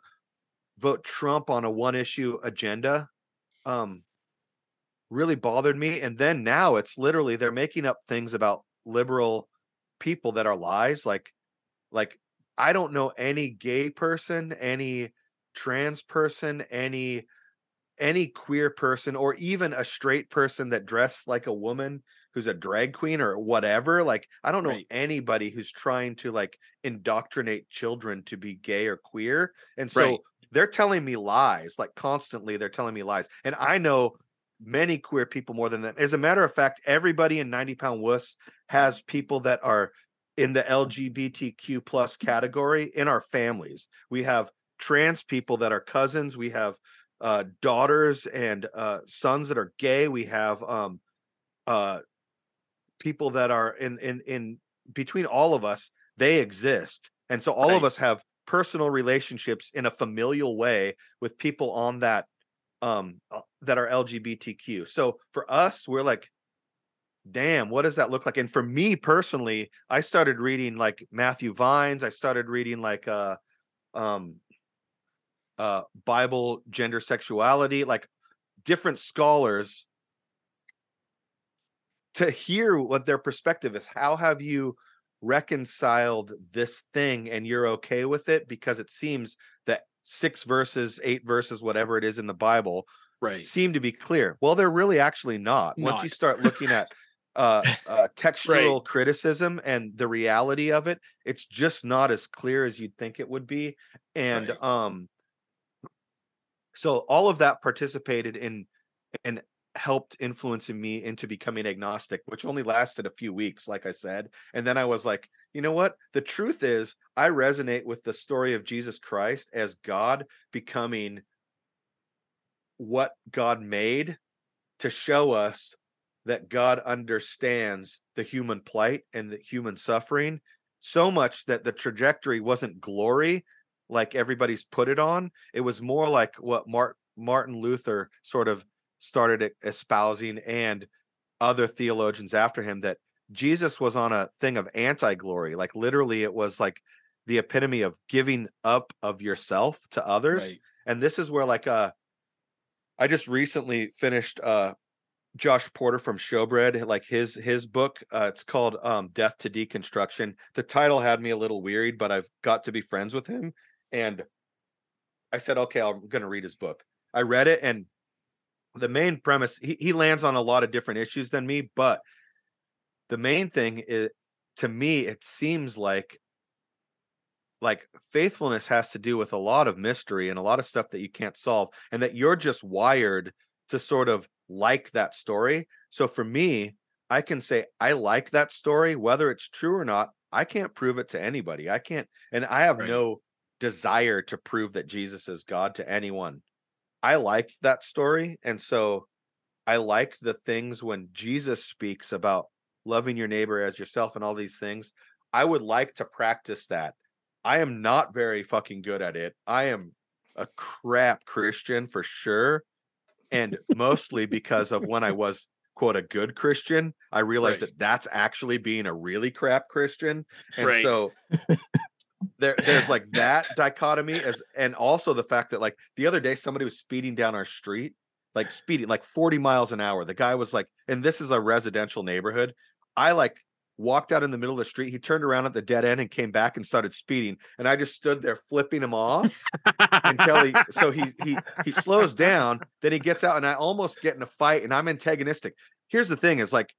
vote Trump on a one issue agenda um really bothered me and then now it's literally they're making up things about liberal people that are lies like like I don't know any gay person, any trans person, any any queer person or even a straight person that dressed like a woman who's a drag queen or whatever like i don't know Right. anybody who's trying to like indoctrinate children to be gay or queer and so Right. they're telling me lies like constantly they're telling me lies and i know many queer people more than them as a matter of fact everybody in 90 pound wuss has people that are in the lgbtq plus category in our families we have trans people that are cousins we have uh daughters and uh sons that are gay we have um uh people that are in in in between all of us they exist. And so all of us have personal relationships in a familial way with people on that um uh, that are lgbtq so for us we're like damn what does that look like? And for me personally i started reading like matthew vines i started reading like uh um uh bible gender sexuality like different scholars to hear what their perspective is. How have you reconciled this thing and you're okay with it? Because it seems that six verses eight verses whatever it is in the bible Right. seem to be clear. Well they're really actually not. Once you start looking at uh, uh [LAUGHS] textual criticism and the reality of it it's just not as clear as you'd think it would be. And Right. um so all of that participated in and helped influencing me into becoming agnostic which only lasted a few weeks like i said and then i was like you know what? The truth is, I resonate with the story of Jesus Christ as God becoming what God made to show us that God understands the human plight and the human suffering so much that the trajectory wasn't glory like everybody's put it on. It was more like what Mart- Martin Luther sort of started espousing and other theologians after him that Jesus was on a thing of anti-glory. Like literally it was like the epitome of giving up of yourself to others. Right. And this is where like uh I just recently finished uh Josh Porter from Showbread, like his his book. Uh, it's called um, "Death to Deconstruction." The title had me a little wearied, but I've got to be friends with him, and I said, "Okay, I'm going to read his book." I read it, and the main premise he, he lands on a lot of different issues than me, but the main thing is to me, it seems like like faithfulness has to do with a lot of mystery and a lot of stuff that you can't solve, and that you're just wired to sort of like that story. So for me, I can say I like that story, whether it's true or not. I can't prove it to anybody. I can't, and I have Right. no desire to prove that Jesus is God to anyone. I like that story. And so I like the things when Jesus speaks about loving your neighbor as yourself and all these things. I would like to practice that. I am not very fucking good at it. I am a crap Christian for sure. And mostly because of when I [LAUGHS] was quote a good Christian, I realized Right. that that's actually being a really crap Christian. And Right. so [LAUGHS] there there's like that dichotomy as and also the fact that like the other day somebody was speeding down our street like speeding like 40 miles an hour. The guy was like and this is a residential neighborhood. I like walked out in the middle of the street. He turned around at the dead end and came back and started speeding and i just stood there flipping him off until he [LAUGHS] so he he he slows down then he gets out and i almost get in a fight and i'm antagonistic. Here's the thing is like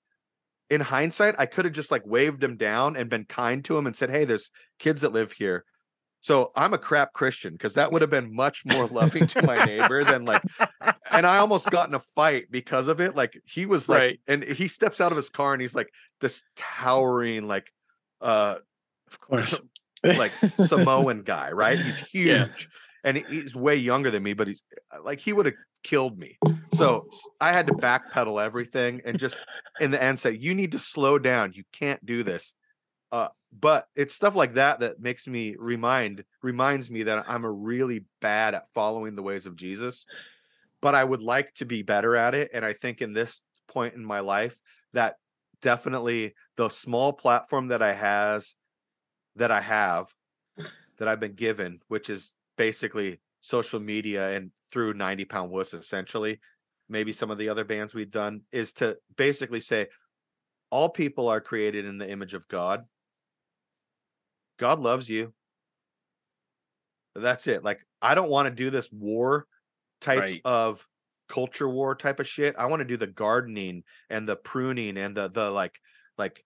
in hindsight i could have just like waved him down and been kind to him and said hey there's kids that live here so i'm a crap christian because that would have been much more loving to my neighbor than like and i almost got in a fight because of it like he was like Right. and he steps out of his car and he's like this towering like uh Of course. [LAUGHS] like Samoan guy, right? He's [LAUGHS] huge Yeah. And he's way younger than me, but he's like he would have killed me. [LAUGHS] So I had to backpedal everything and just in the end say, you need to slow down. You can't do this. Uh, but it's stuff like that that makes me remind reminds me that I'm a really bad at following the ways of Jesus. But I would like to be better at it. And I think in this point in my life, that definitely the small platform that I has that I have that I've been given, which is basically social media and through 90 pound wuss essentially, maybe some of the other bands we've done, is to basically say all people are created in the image of God. God loves you. That's it. Like, I don't want to do this war type Right. of culture war type of shit. I want to do the gardening and the pruning and the the like like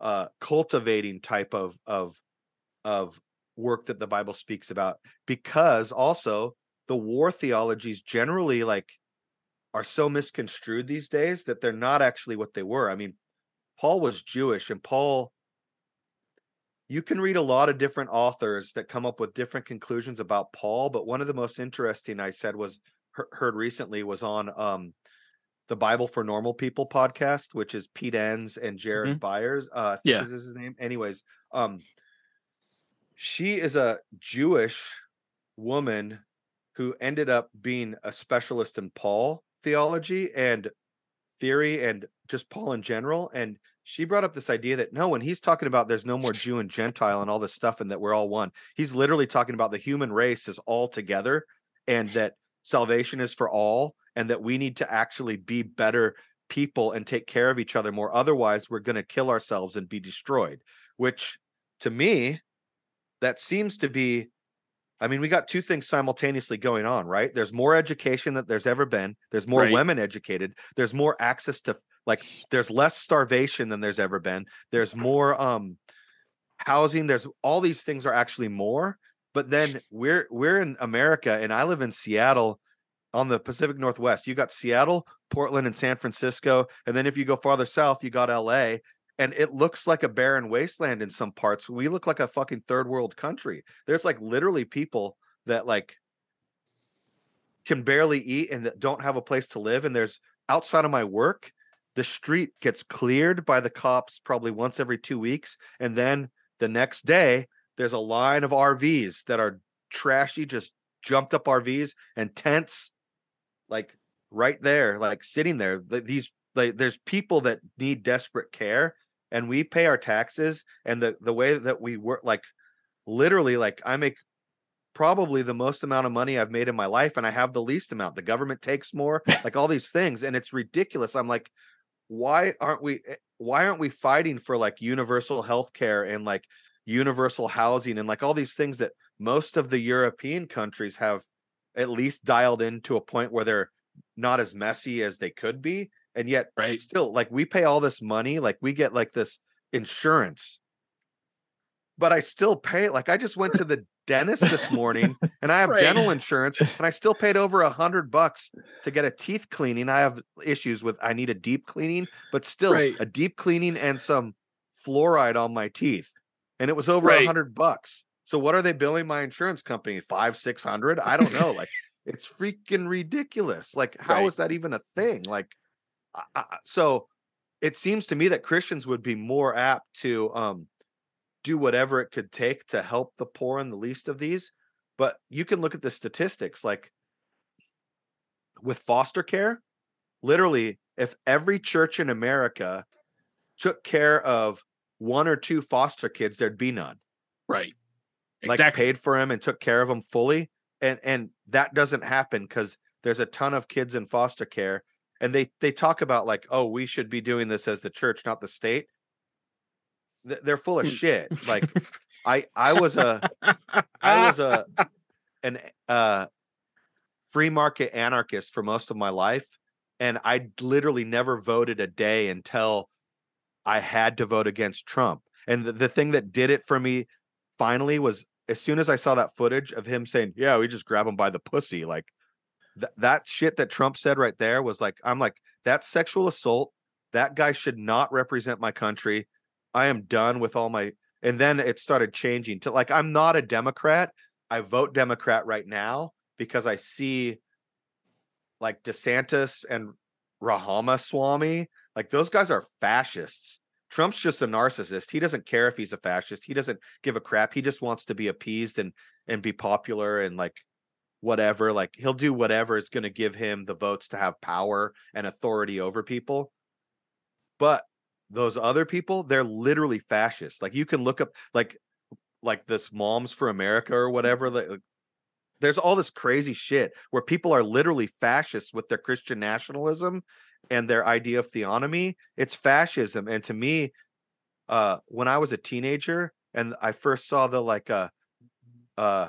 uh cultivating type of of of work that the Bible speaks about because also the war theologies generally like are so misconstrued these days that they're not actually what they were. I mean, Paul was Jewish and Paul you can read a lot of different authors that come up with different conclusions about Paul, but one of the most interesting I said was heard recently was on um the Bible for Normal People podcast, which is Pete Enns and Jared Byas. Uh, I think Yeah. is his name. Anyways, um, she is a Jewish woman who ended up being a specialist in Paul theology and theory and just Paul in general. And she brought up this idea that no, when he's talking about there's no more Jew and Gentile and all this stuff and that we're all one, he's literally talking about the human race is all together and that salvation is for all and that we need to actually be better people and take care of each other more. Otherwise, we're going to kill ourselves and be destroyed, which to me, that seems to be I mean, we got two things simultaneously going on, right? There's more education that there's ever been. There's more Right. women educated. There's more access to like there's less starvation than there's ever been. There's more um housing. There's all these things are actually more. But then we're we're in America and I live in Seattle on the Pacific Northwest. You got Seattle, Portland, and San Francisco. And then if you go farther south, you got LA. And it looks like a barren wasteland in some parts. We look like a fucking third world country. There's like literally people that like can barely eat and that don't have a place to live. And there's outside of my work, the street gets cleared by the cops probably once every two weeks. And then the next day, there's a line of RVs that are trashy, just jumped up RVs and tents, like right there, like sitting there. These like there's people that need desperate care, and we pay our taxes. And the the way that we work, like literally, like I make probably the most amount of money I've made in my life, and I have the least amount. The government takes more, [LAUGHS] like all these things, and it's ridiculous. I'm like, why aren't we? eh, Why aren't we fighting for like universal health care and like universal housing and like all these things that most of the European countries have at least dialed in to a point where they're not as messy as they could be, and yet Right. still like we pay all this money, like we get like this insurance but I still pay. Like I just went to the dentist this morning [LAUGHS] and I have Right. dental insurance and I still paid over a hundred bucks to get a teeth cleaning. I have issues with I need a deep cleaning, but still Right. a deep cleaning and some fluoride on my teeth. And it was over a hundred bucks. So what are they billing my insurance company? Five, six hundred? I don't know. Like [LAUGHS] it's freaking ridiculous. Like how is that even a thing? Like so it seems to me that Christians would be more apt to um do whatever it could take to help the poor and the least of these. But you can look at the statistics like with foster care, literally, if every church in America took care of one or two foster kids, there'd be none. Right. Like Exactly. paid for them and took care of them fully. And and that doesn't happen because there's a ton of kids in foster care. And they they talk about like, oh, we should be doing this as the church, not the state. Th- They're full of Hmm. shit. Like [LAUGHS] I I was a I was a [LAUGHS] an uh free market anarchist for most of my life and I literally never voted a day until I had to vote against Trump. And the, the thing that did it for me finally was as soon as I saw that footage of him saying, "Yeah, we just grab him by the pussy," like th- that shit that Trump said right there was like, I'm like, that's sexual assault. That guy should not represent my country. I am done with all my. And then it started changing to like, I'm not a Democrat. I vote Democrat right now because I see like DeSantis and Ramaswamy, like those guys are fascists. Trump's just a narcissist. He doesn't care if he's a fascist. He doesn't give a crap. He just wants to be appeased and and be popular and like whatever. Like he'll do whatever is going to give him the votes to have power and authority over people. But those other people, they're literally fascists. Like you can look up like like this Moms for America or whatever. Like, like, there's all this crazy shit where people are literally fascists with their Christian nationalism and their idea of theonomy. It's fascism. And to me, uh, when I was a teenager and I first saw the like uh uh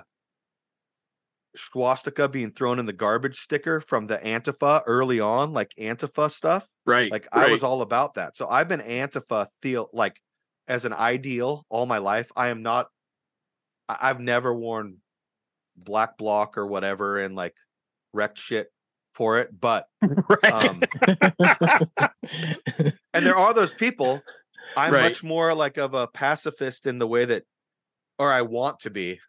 swastika being thrown in the garbage sticker from the Antifa early on, like Antifa stuff. Right. Like I was all about that. So I've been Antifa theo like as an ideal all my life. I am not I- I've never worn black bloc or whatever and like wrecked shit for it. But [LAUGHS] right. um and there are those people. I'm Right. much more like of a pacifist in the way that or I want to be.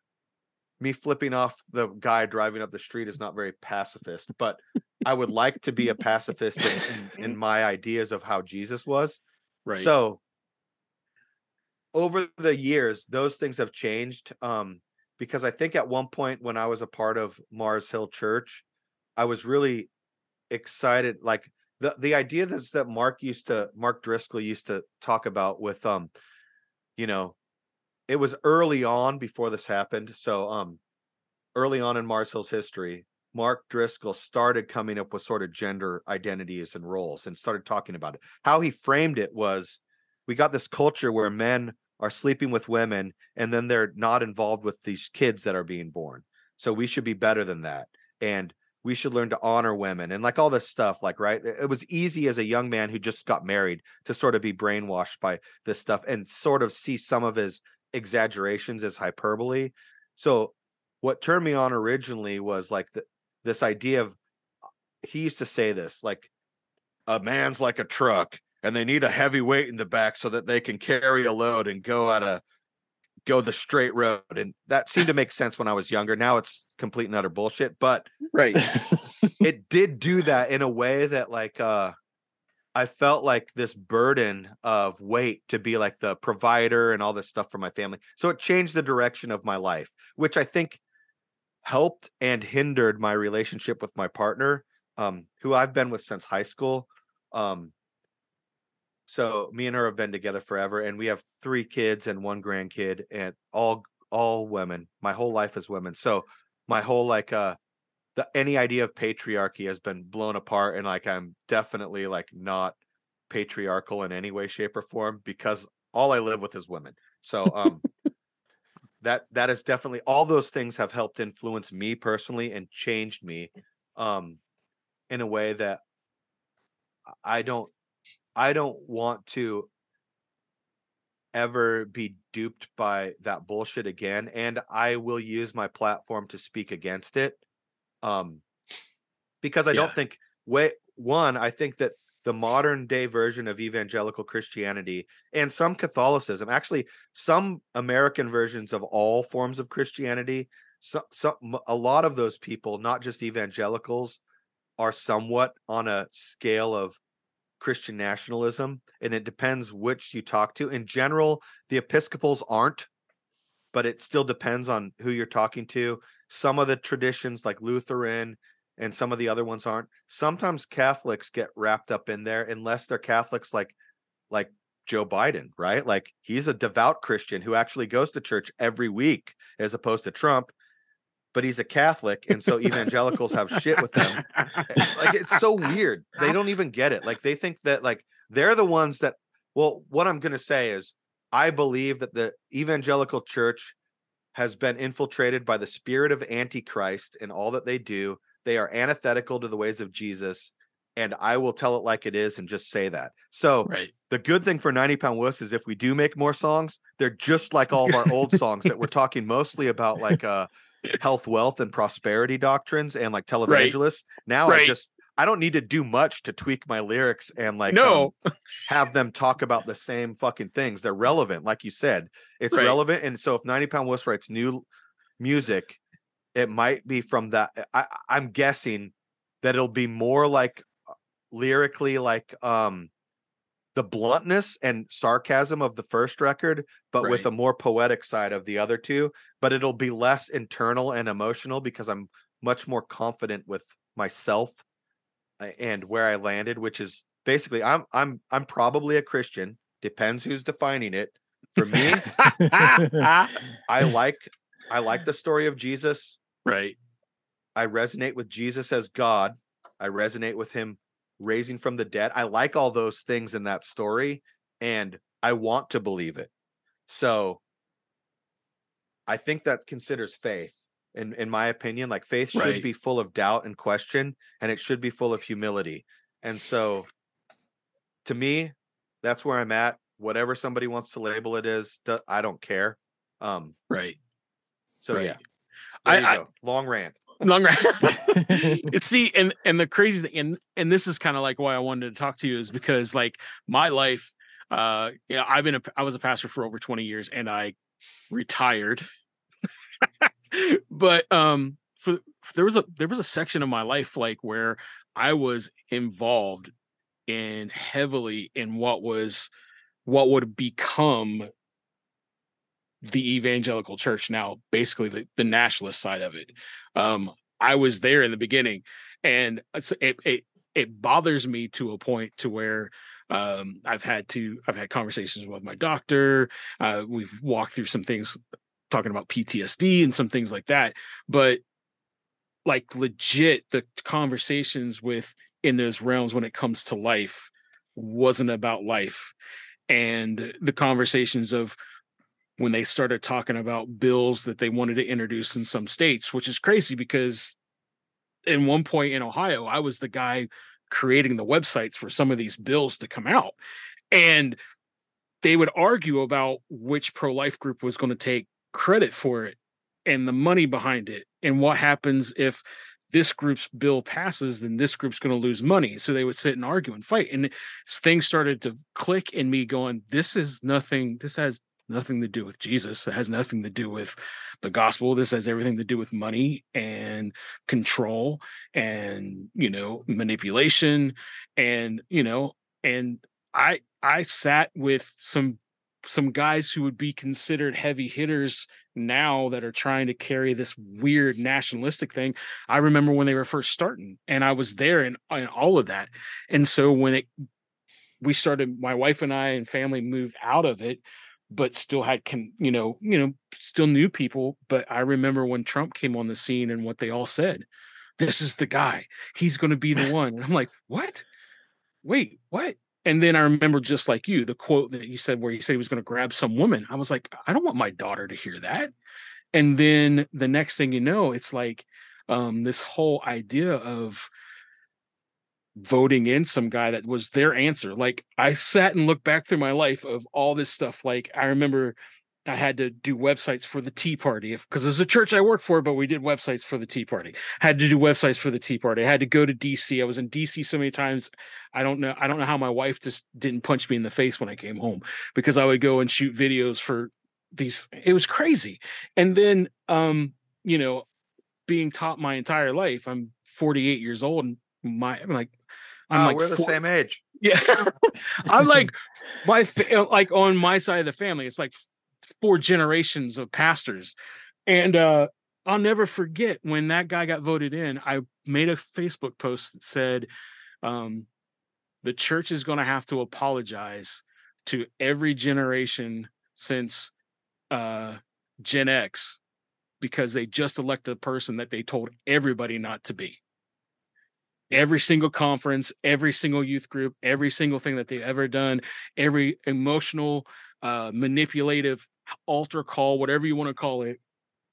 Me flipping off the guy driving up the street is not very pacifist, but I would like to be a pacifist in, in, in [LAUGHS] my ideas of how Jesus was. right. So over the years, those things have changed. Um, because I think at one point when I was a part of Mars Hill Church, I was really excited. Like the the idea that's that Mark used to Mark Driscoll used to talk about with um, you know, it was early on before this happened. So um early on in Mars Hill's history, Mark Driscoll started coming up with sort of gender identities and roles and started talking about it. How he framed it was we got this culture where men are sleeping with women and then they're not involved with these kids that are being born. So we should be better than that. And we should learn to honor women and like all this stuff like right it was easy as a young man who just got married to sort of be brainwashed by this stuff and sort of see some of his exaggerations as hyperbole so what turned me on originally was like the, this idea of he used to say this like a man's like a truck and they need a heavy weight in the back so that they can carry a load and go at a go the straight road. And that seemed to make sense when I was younger. Now it's complete and utter bullshit. But Right. [LAUGHS] it did do that in a way that like uh I felt like this burden of weight to be like the provider and all this stuff for my family. So it changed the direction of my life, which I think helped and hindered my relationship with my partner, um, who I've been with since high school. Um, so me and her have been together forever, and we have three kids and one grandkid, and all all women. My whole life is women. So my whole like uh the any idea of patriarchy has been blown apart and like i'm definitely like not patriarchal in any way shape or form because all i live with is women. So um that that is definitely all those things have helped influence me personally and changed me um in a way that i don't i don't want to ever be duped by that bullshit again and i will use my platform to speak against it um because i Yeah. don't think way one i think that the modern day version of evangelical christianity and some catholicism actually some american versions of all forms of christianity so, so m- a lot of those people not just evangelicals are somewhat on a scale of christian nationalism and it depends which you talk to in general the episcopals aren't but it still depends on who you're talking to some of the traditions like lutheran and some of the other ones aren't. Sometimes catholics get wrapped up in there unless they're catholics like like joe biden right? Like he's a devout christian who actually goes to church every week as opposed to trump but he's a catholic and so evangelicals have shit with them eh, like it's so weird. They don't even get it. Like they think that like they're the ones that well what i'm going to say is i believe that the evangelical church has been infiltrated by the spirit of antichrist in all that they do. They are antithetical to the ways of jesus and i will tell it like it is and just say that. So right. the good thing for 90 pound wuss is if we do make more songs they're just like all of our old songs that we're [LAUGHS] talking mostly about like uh health wealth and prosperity doctrines and like televangelists. Now i just i don't need to do much to tweak my lyrics and like no. um, have them talk about the same fucking things they're relevant like you said it's Right. relevant and so if 90 pound wuss writes new music it might be from that i i'm guessing that it'll be more like uh, lyrically like um the bluntness and sarcasm of the first record but with a more poetic side of the other two but it'll be less internal and emotional because i'm much more confident with myself and where i landed which is basically i'm i'm i'm probably a christian depends who's defining it for me [LAUGHS] i like i like the story of jesus right. I resonate with Jesus as God. I resonate with him raising from the dead. I like all those things in that story and I want to believe it. So I think that considers faith. In in my opinion, like faith should Right. be full of doubt and question and it should be full of humility. And so to me, that's where I'm at. Whatever somebody wants to label it as, I don't care. Um Right. so Right. yeah. I- There I- Long rant. Long rant [LAUGHS] [LAUGHS] See, and and the crazy thing, and and this is kind of like why I wanted to talk to you is because like my life, uh, you know, I've been a I was a pastor for over twenty years, and I retired. But um, for, there was a there was a section of my life like where I was involved in heavily in what was what would become the evangelical church now basically the, the nationalist side of it. Um i was there in the beginning and it, it it bothers me to a point to where um i've had to i've had conversations with my doctor uh we've walked through some things talking about ptsd and some things like that but like legit the conversations with in those realms when it comes to life wasn't about life and the conversations of when they started talking about bills that they wanted to introduce in some states, which is crazy because in one point in Ohio, I was the guy creating the websites for some of these bills to come out. And they would argue about which pro life group was going to take credit for it and the money behind it and what happens if this group's bill passes, then this group's going to lose money. So they would sit and argue and fight. And things started to click in me going, this is nothing, this has nothing to do with Jesus. It has nothing to do with the gospel. This has everything to do with money and control and, you know, manipulation. And, you know, and I I sat with some some guys who would be considered heavy hitters now that are trying to carry this weird nationalistic thing. I remember when they were first starting and I was there and, all of that. And so when it we started my wife and I and family moved out of it but still had can you know you know still knew people. But i remember when trump came on the scene and what they all said this is the guy. He's going to be the one. And i'm like what? Wait what and then i remember just like you the quote that you said where he said he was going to grab some woman i was like i don't want my daughter to hear that and then the next thing you know it's like um this whole idea of voting in some guy that was their answer. Like I sat and looked back through my life of all this stuff. Like I remember I had to do websites for the Tea Party because there's a church I work for, but we did websites for the Tea Party. Had to do websites for the Tea Party. I had to go to DC. I was in DC so many times. I don't know. I don't know how my wife just didn't punch me in the face when I came home because I would go and shoot videos for these. It was crazy. And then, um, you know, being taught my entire life. I'm 48 years old, and my I'm like I'm Ah, like we're the four- same age. yeah. [LAUGHS] I'm like my fa- like on my side of the family, it's like four generations of pastors. And uh I'll never forget when that guy got voted in, I made a Facebook post that said um the church is going to have to apologize to every generation since uh Gen X because they just elected a person that they told everybody not to be every single conference, every single youth group, every single thing that they've ever done, every emotional, uh, manipulative altar call, whatever you want to call it,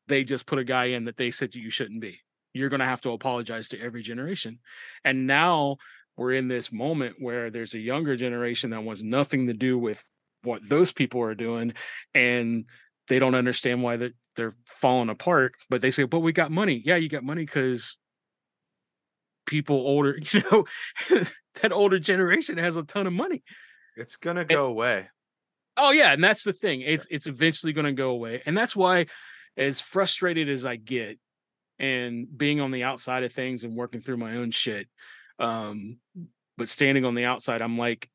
they just put a guy in that they said you shouldn't be. You're going to have to apologize to every generation. And now we're in this moment where there's a younger generation that wants nothing to do with what those people are doing. And they don't understand why they're, they're falling apart. But they say, but we got money. Yeah, you got money because people older, [LAUGHS] you know, [LAUGHS] that older generation has a ton of money. It's gonna go away. Oh yeah, and that's the thing. It's it's eventually going to go away, and that's why, as frustrated as I get, and being on the outside of things and working through my own shit, um, but standing on the outside, I'm like,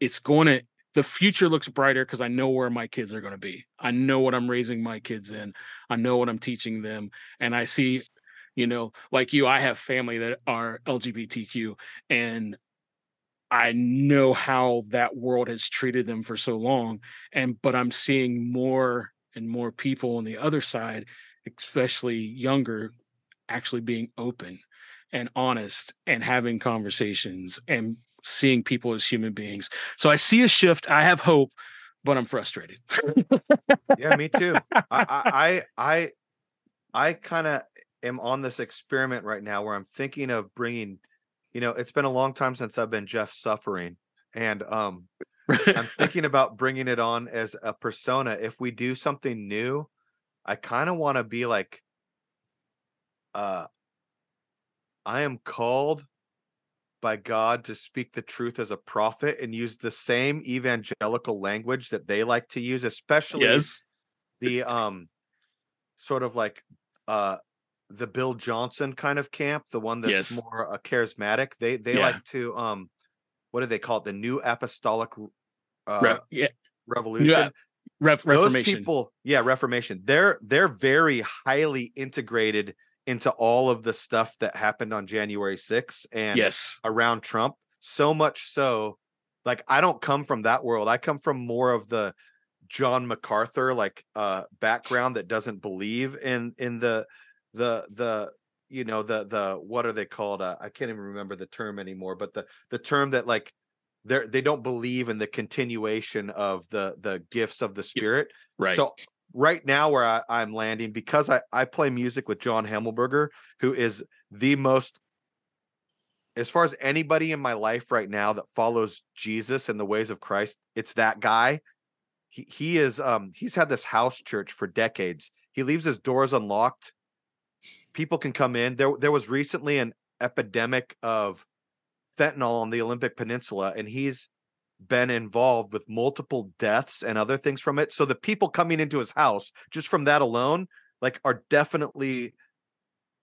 it's going to. The future looks brighter because I know where my kids are going to be. I know what I'm raising my kids in. I know what I'm teaching them, and I see, you know, like you, I have family that are LGBTQ, and I know how that world has treated them for so long. And but I'm seeing more and more people on the other side, especially younger, actually being open and honest and having conversations and seeing people as human beings. So I see a shift. I have hope, but I'm frustrated. Yeah, me too. I I I I, kind of am on this experiment right now where I'm thinking of bringing. You know, it's been a long time since I've been Jeff suffering, and um, I'm [LAUGHS] thinking about bringing it on as a persona. If we do something new, I kind of want to be like, uh, I am called by God to speak the truth as a prophet and use the same evangelical language that they like to use, especially yes. the um sort of like uh the Bill Johnson kind of camp, the one that's Yes. more uh, charismatic. They they Yeah. like to um what do they call it? The new apostolic uh Re- yeah. revolution. Ref- Those Reformation. people, yeah, Reformation. They're they're very highly integrated into all of the stuff that happened on January 6th and yes. around Trump. So much so, like I don't come from that world. I come from more of the John MacArthur like uh background that doesn't believe in in the the the you know the the what are they called? Uh, I can't even remember the term anymore, but the the term that like they're they don't believe in the continuation of the the gifts of the spirit. Right. So right now where I, I'm landing, because I, I play music with John Hemmelberger, who is the most as far as anybody in my life right now that follows Jesus and the ways of Christ, it's that guy. He he is um he's had this house church for decades. He leaves his doors unlocked people can come in. There there was recently an epidemic of fentanyl on the Olympic Peninsula, and he's been involved with multiple deaths and other things from it. So the people coming into his house, just from that alone, like are definitely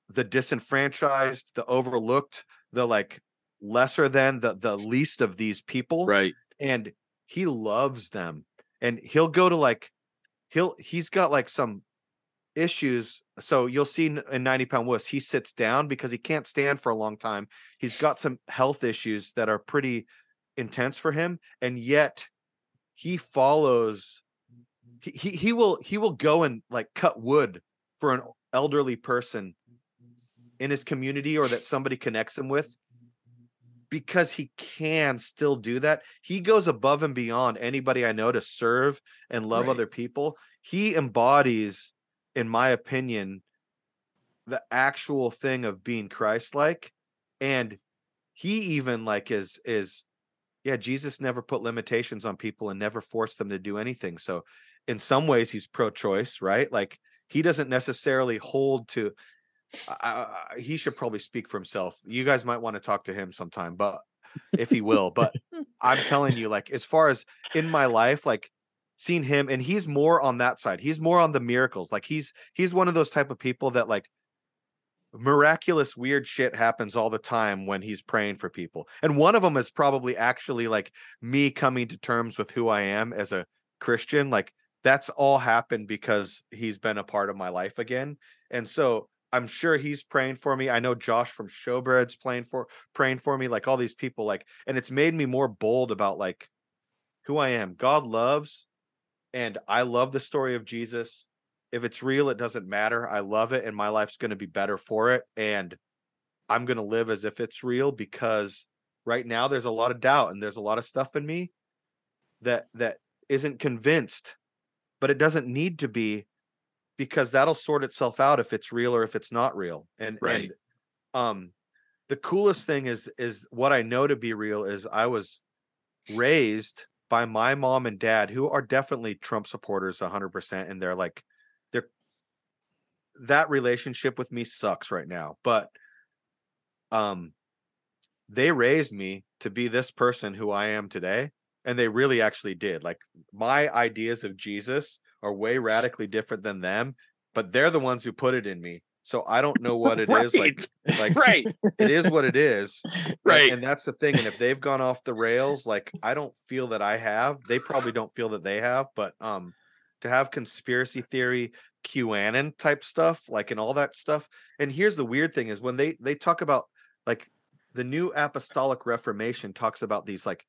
the disenfranchised, the overlooked, the like lesser than the the least of these people. Right. And he loves them. And he'll go to like he'll he's got like some issues. So you'll see in in 90 pound wuss, he sits down because he can't stand for a long time. He's got some health issues that are pretty intense for him, and yet he follows he, he he will he will go and like cut wood for an elderly person in his community or that somebody connects him with because he can still do that. He goes above and beyond anybody I know to serve and love Right. other people. He embodies, in my opinion, the actual thing of being Christ-like. And he even like is is yeah, Jesus never put limitations on people and never forced them to do anything. So in some ways he's pro-choice, right? Like he doesn't necessarily hold to I, he should probably speak for himself. You guys might want to talk to him sometime, but if he will, but [LAUGHS] I'm telling you, like, as far as in my life, like seeing him, and he's more on that side. He's more on the miracles. Like he's he's one of those type of people that like miraculous weird shit happens all the time when he's praying for people. And one of them is probably actually like me coming to terms with who I am as a Christian. Like that's all happened because he's been a part of my life again. And so I'm sure he's praying for me. I know Josh from Showbread's playing for praying for me, like all these people, like, and it's made me more bold about like who I am. God loves, and I love the story of Jesus. If it's real, it doesn't matter. I love it, and my life's going to be better for it. And I'm going to live as if it's real because right now there's a lot of doubt and there's a lot of stuff in me that that isn't convinced, but it doesn't need to be because that'll sort itself out if it's real or if it's not real. And Right. and um the coolest thing is is what I know to be real is I was raised by my mom and dad who are definitely Trump supporters 100% and they're like they're that relationship with me sucks right now but um they raised me to be this person who I am today and they really actually did like my ideas of Jesus are way radically different than them but they're the ones who put it in me so I don't know what [LAUGHS] it is like like right. it is what it is [LAUGHS] Right. and that's the thing and if they've gone off the rails like i don't feel that i have they probably don't feel that they have but um to have conspiracy theory qanon type stuff like and all that stuff and here's the weird thing is when they they talk about like the new apostolic reformation talks about these like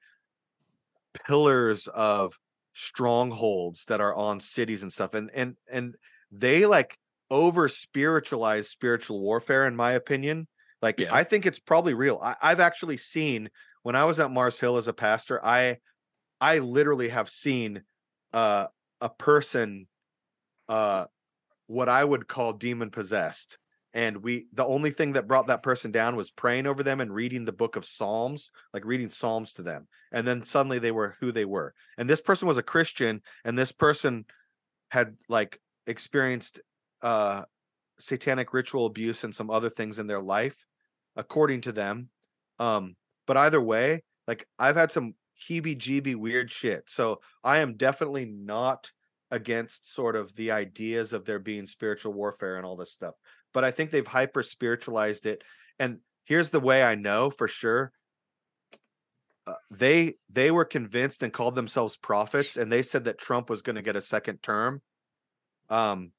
pillars of strongholds that are on cities and stuff and and and they like over spiritualized spiritual warfare in my opinion like Yeah. i think it's probably real I, i've actually seen when i was at mars hill as a pastor i i literally have seen uh a person uh what i would call demon possessed and we the only thing that brought that person down was praying over them and reading the book of psalms like reading psalms to them and then suddenly they were who they were and this person was a christian and this person had like experienced uh satanic ritual abuse and some other things in their life according to them um but either way like i've had some heebie jeebie weird shit so i am definitely not against sort of the ideas of there being spiritual warfare and all this stuff but i think they've hyper spiritualized it and here's the way i know for sure uh, they they were convinced and called themselves prophets and they said that trump was going to get a second term um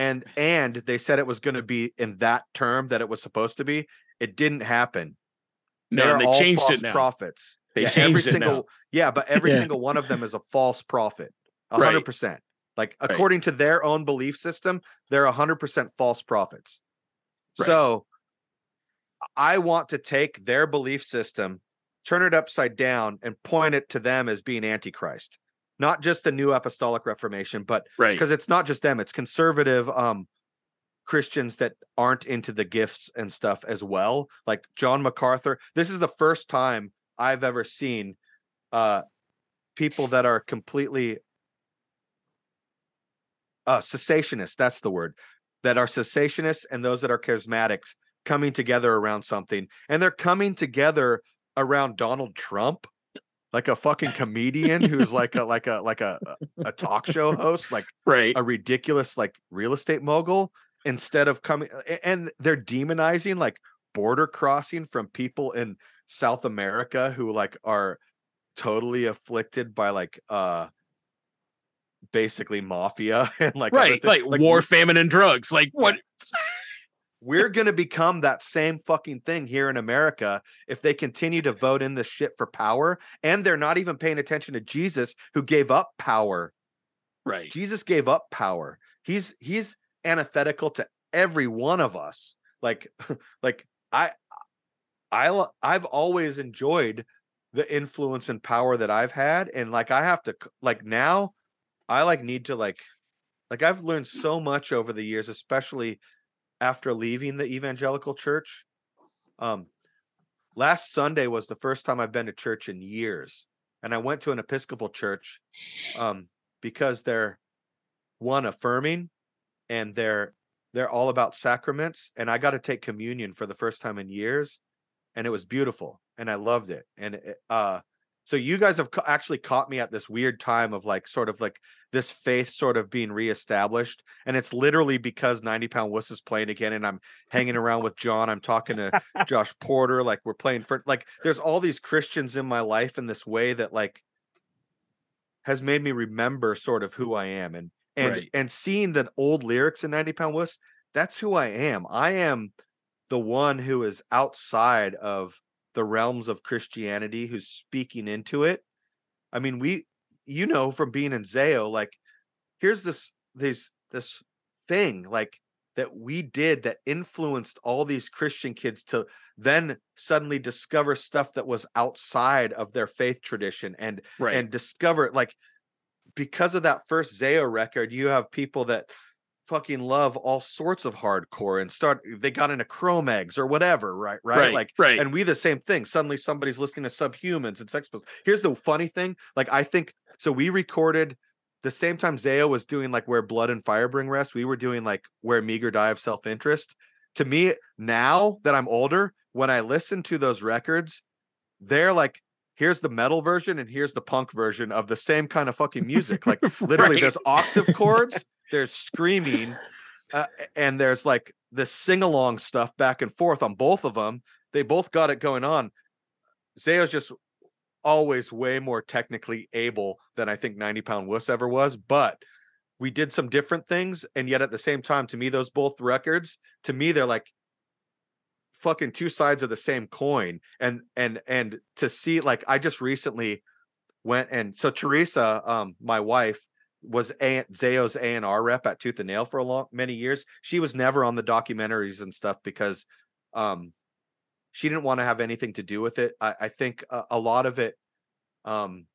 and and they said it was going to be in that term that it was supposed to be it didn't happen No, They're all changed false it now. prophets They Yeah, every it single now. yeah but every Yeah. single one of them is a false prophet a Right. hundred percent like according to their own belief system they're a hundred percent false prophets Right. so i want to take their belief system turn it upside down and point it to them as being antichrist not just the new apostolic reformation but Right. because it's not just them it's conservative um christians that aren't into the gifts and stuff as well like john macarthur this is the first time i've ever seen uh people that are completely uh cessationists that's the word that are cessationists and those that are charismatics coming together around something and they're coming together around Donald Trump like a fucking comedian who's like a like a like a a talk show host like Right. a ridiculous like real estate mogul instead of coming and they're demonizing like border crossing from people in South America who like are totally afflicted by like uh basically mafia [LAUGHS] and like right. things. Like, war, famine, and drugs. Like what? We're going to become that same fucking thing here in America if they continue to vote in this shit for power and they're not even paying attention to Jesus who gave up power Right. Jesus gave up power. He's he's antithetical to every one of us. Like [LAUGHS] like I I I've always enjoyed the influence and power that I've had and like I have to like now I like need to like like I've learned so much over the years especially after leaving the evangelical church. Um last Sunday was the first time I've been to church in years and I went to an Episcopal church um because they're one affirming and they're they're all about sacraments and i got to take communion for the first time in years and it was beautiful and i loved it and it, uh so you guys have ca- actually caught me at this weird time of like sort of like this faith sort of being reestablished and it's literally because 90 pound wuss is playing again and i'm hanging [LAUGHS] around with john i'm talking to [LAUGHS] josh porter like we're playing for like there's all these christians in my life in this way that like has made me remember sort of who I am and and Right. and seeing the old lyrics in 90 pound wuss that's who I am I am the one who is outside of the realms of Christianity who's speaking into it I mean we you know from being in Zao like here's this this this thing like that we did that influenced all these Christian kids to then suddenly discover stuff that was outside of their faith tradition and Right. and discover like because of that first Zao record, you have people that fucking love all sorts of hardcore and start they got into Cro-Mags or whatever, right? Right. Right, Like right. and we the same thing. Suddenly somebody's listening to subhumans and sex Pistols. Here's the funny thing. Like I think so we recorded the same time Zao was doing like where blood and fire bring rest, we were doing like where meager die of self-interest. To me, now that I'm older, when I listen to those records, they're like here's the metal version and here's the punk version of the same kind of fucking music. Like [LAUGHS] literally, Right. there's octave [LAUGHS] chords, there's screaming, uh, and there's like the sing along stuff back and forth on both of them. They both got it going on. Zao's just always way more technically able than I think 90 pound wuss ever was, but we did some different things. And yet at the same time, to me, those both records, to me, they're like fucking two sides of the same coin. And and and to see like I just recently went and so Teresa, um, my wife, was a Zao's A and R rep at Tooth and Nail for a long many years. She was never on the documentaries and stuff because um she didn't want to have anything to do with it. I, I think a, a lot of it um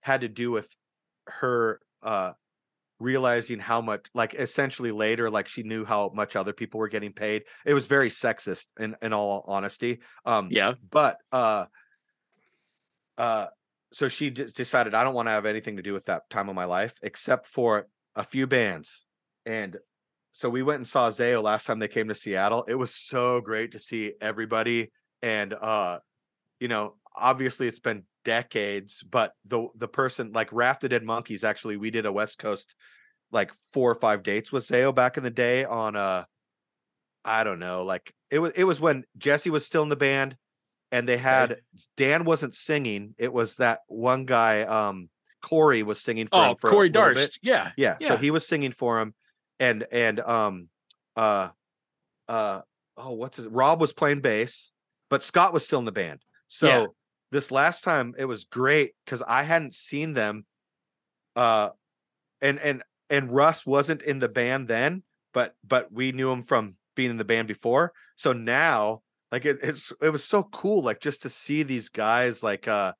had to do with her uh realizing how much like essentially later like she knew how much other people were getting paid it was very sexist in in all honesty um Yeah. but uh uh so she just decided i don't want to have anything to do with that time of my life except for a few bands and so we went and saw Zao last time they came to Seattle. It was so great to see everybody and uh you know, obviously it's been decades, but the the person like Raft the Dead Monkeys actually we did a West Coast like four or five dates with Zao back in the day on uh I don't know, like it was it was when Jesse was still in the band and they had Dan wasn't singing. It was that one guy, um Corey was singing for Oh, him for Corey. Darst. Yeah. Yeah, so he was singing for him, and and um, uh, uh, oh, what's his? Rob was playing bass, but Scott was still in the band. So Yeah. this last time it was great because I hadn't seen them, uh, and and and Russ wasn't in the band then, but but we knew him from being in the band before. So now, like it, it's it was so cool, like just to see these guys like uh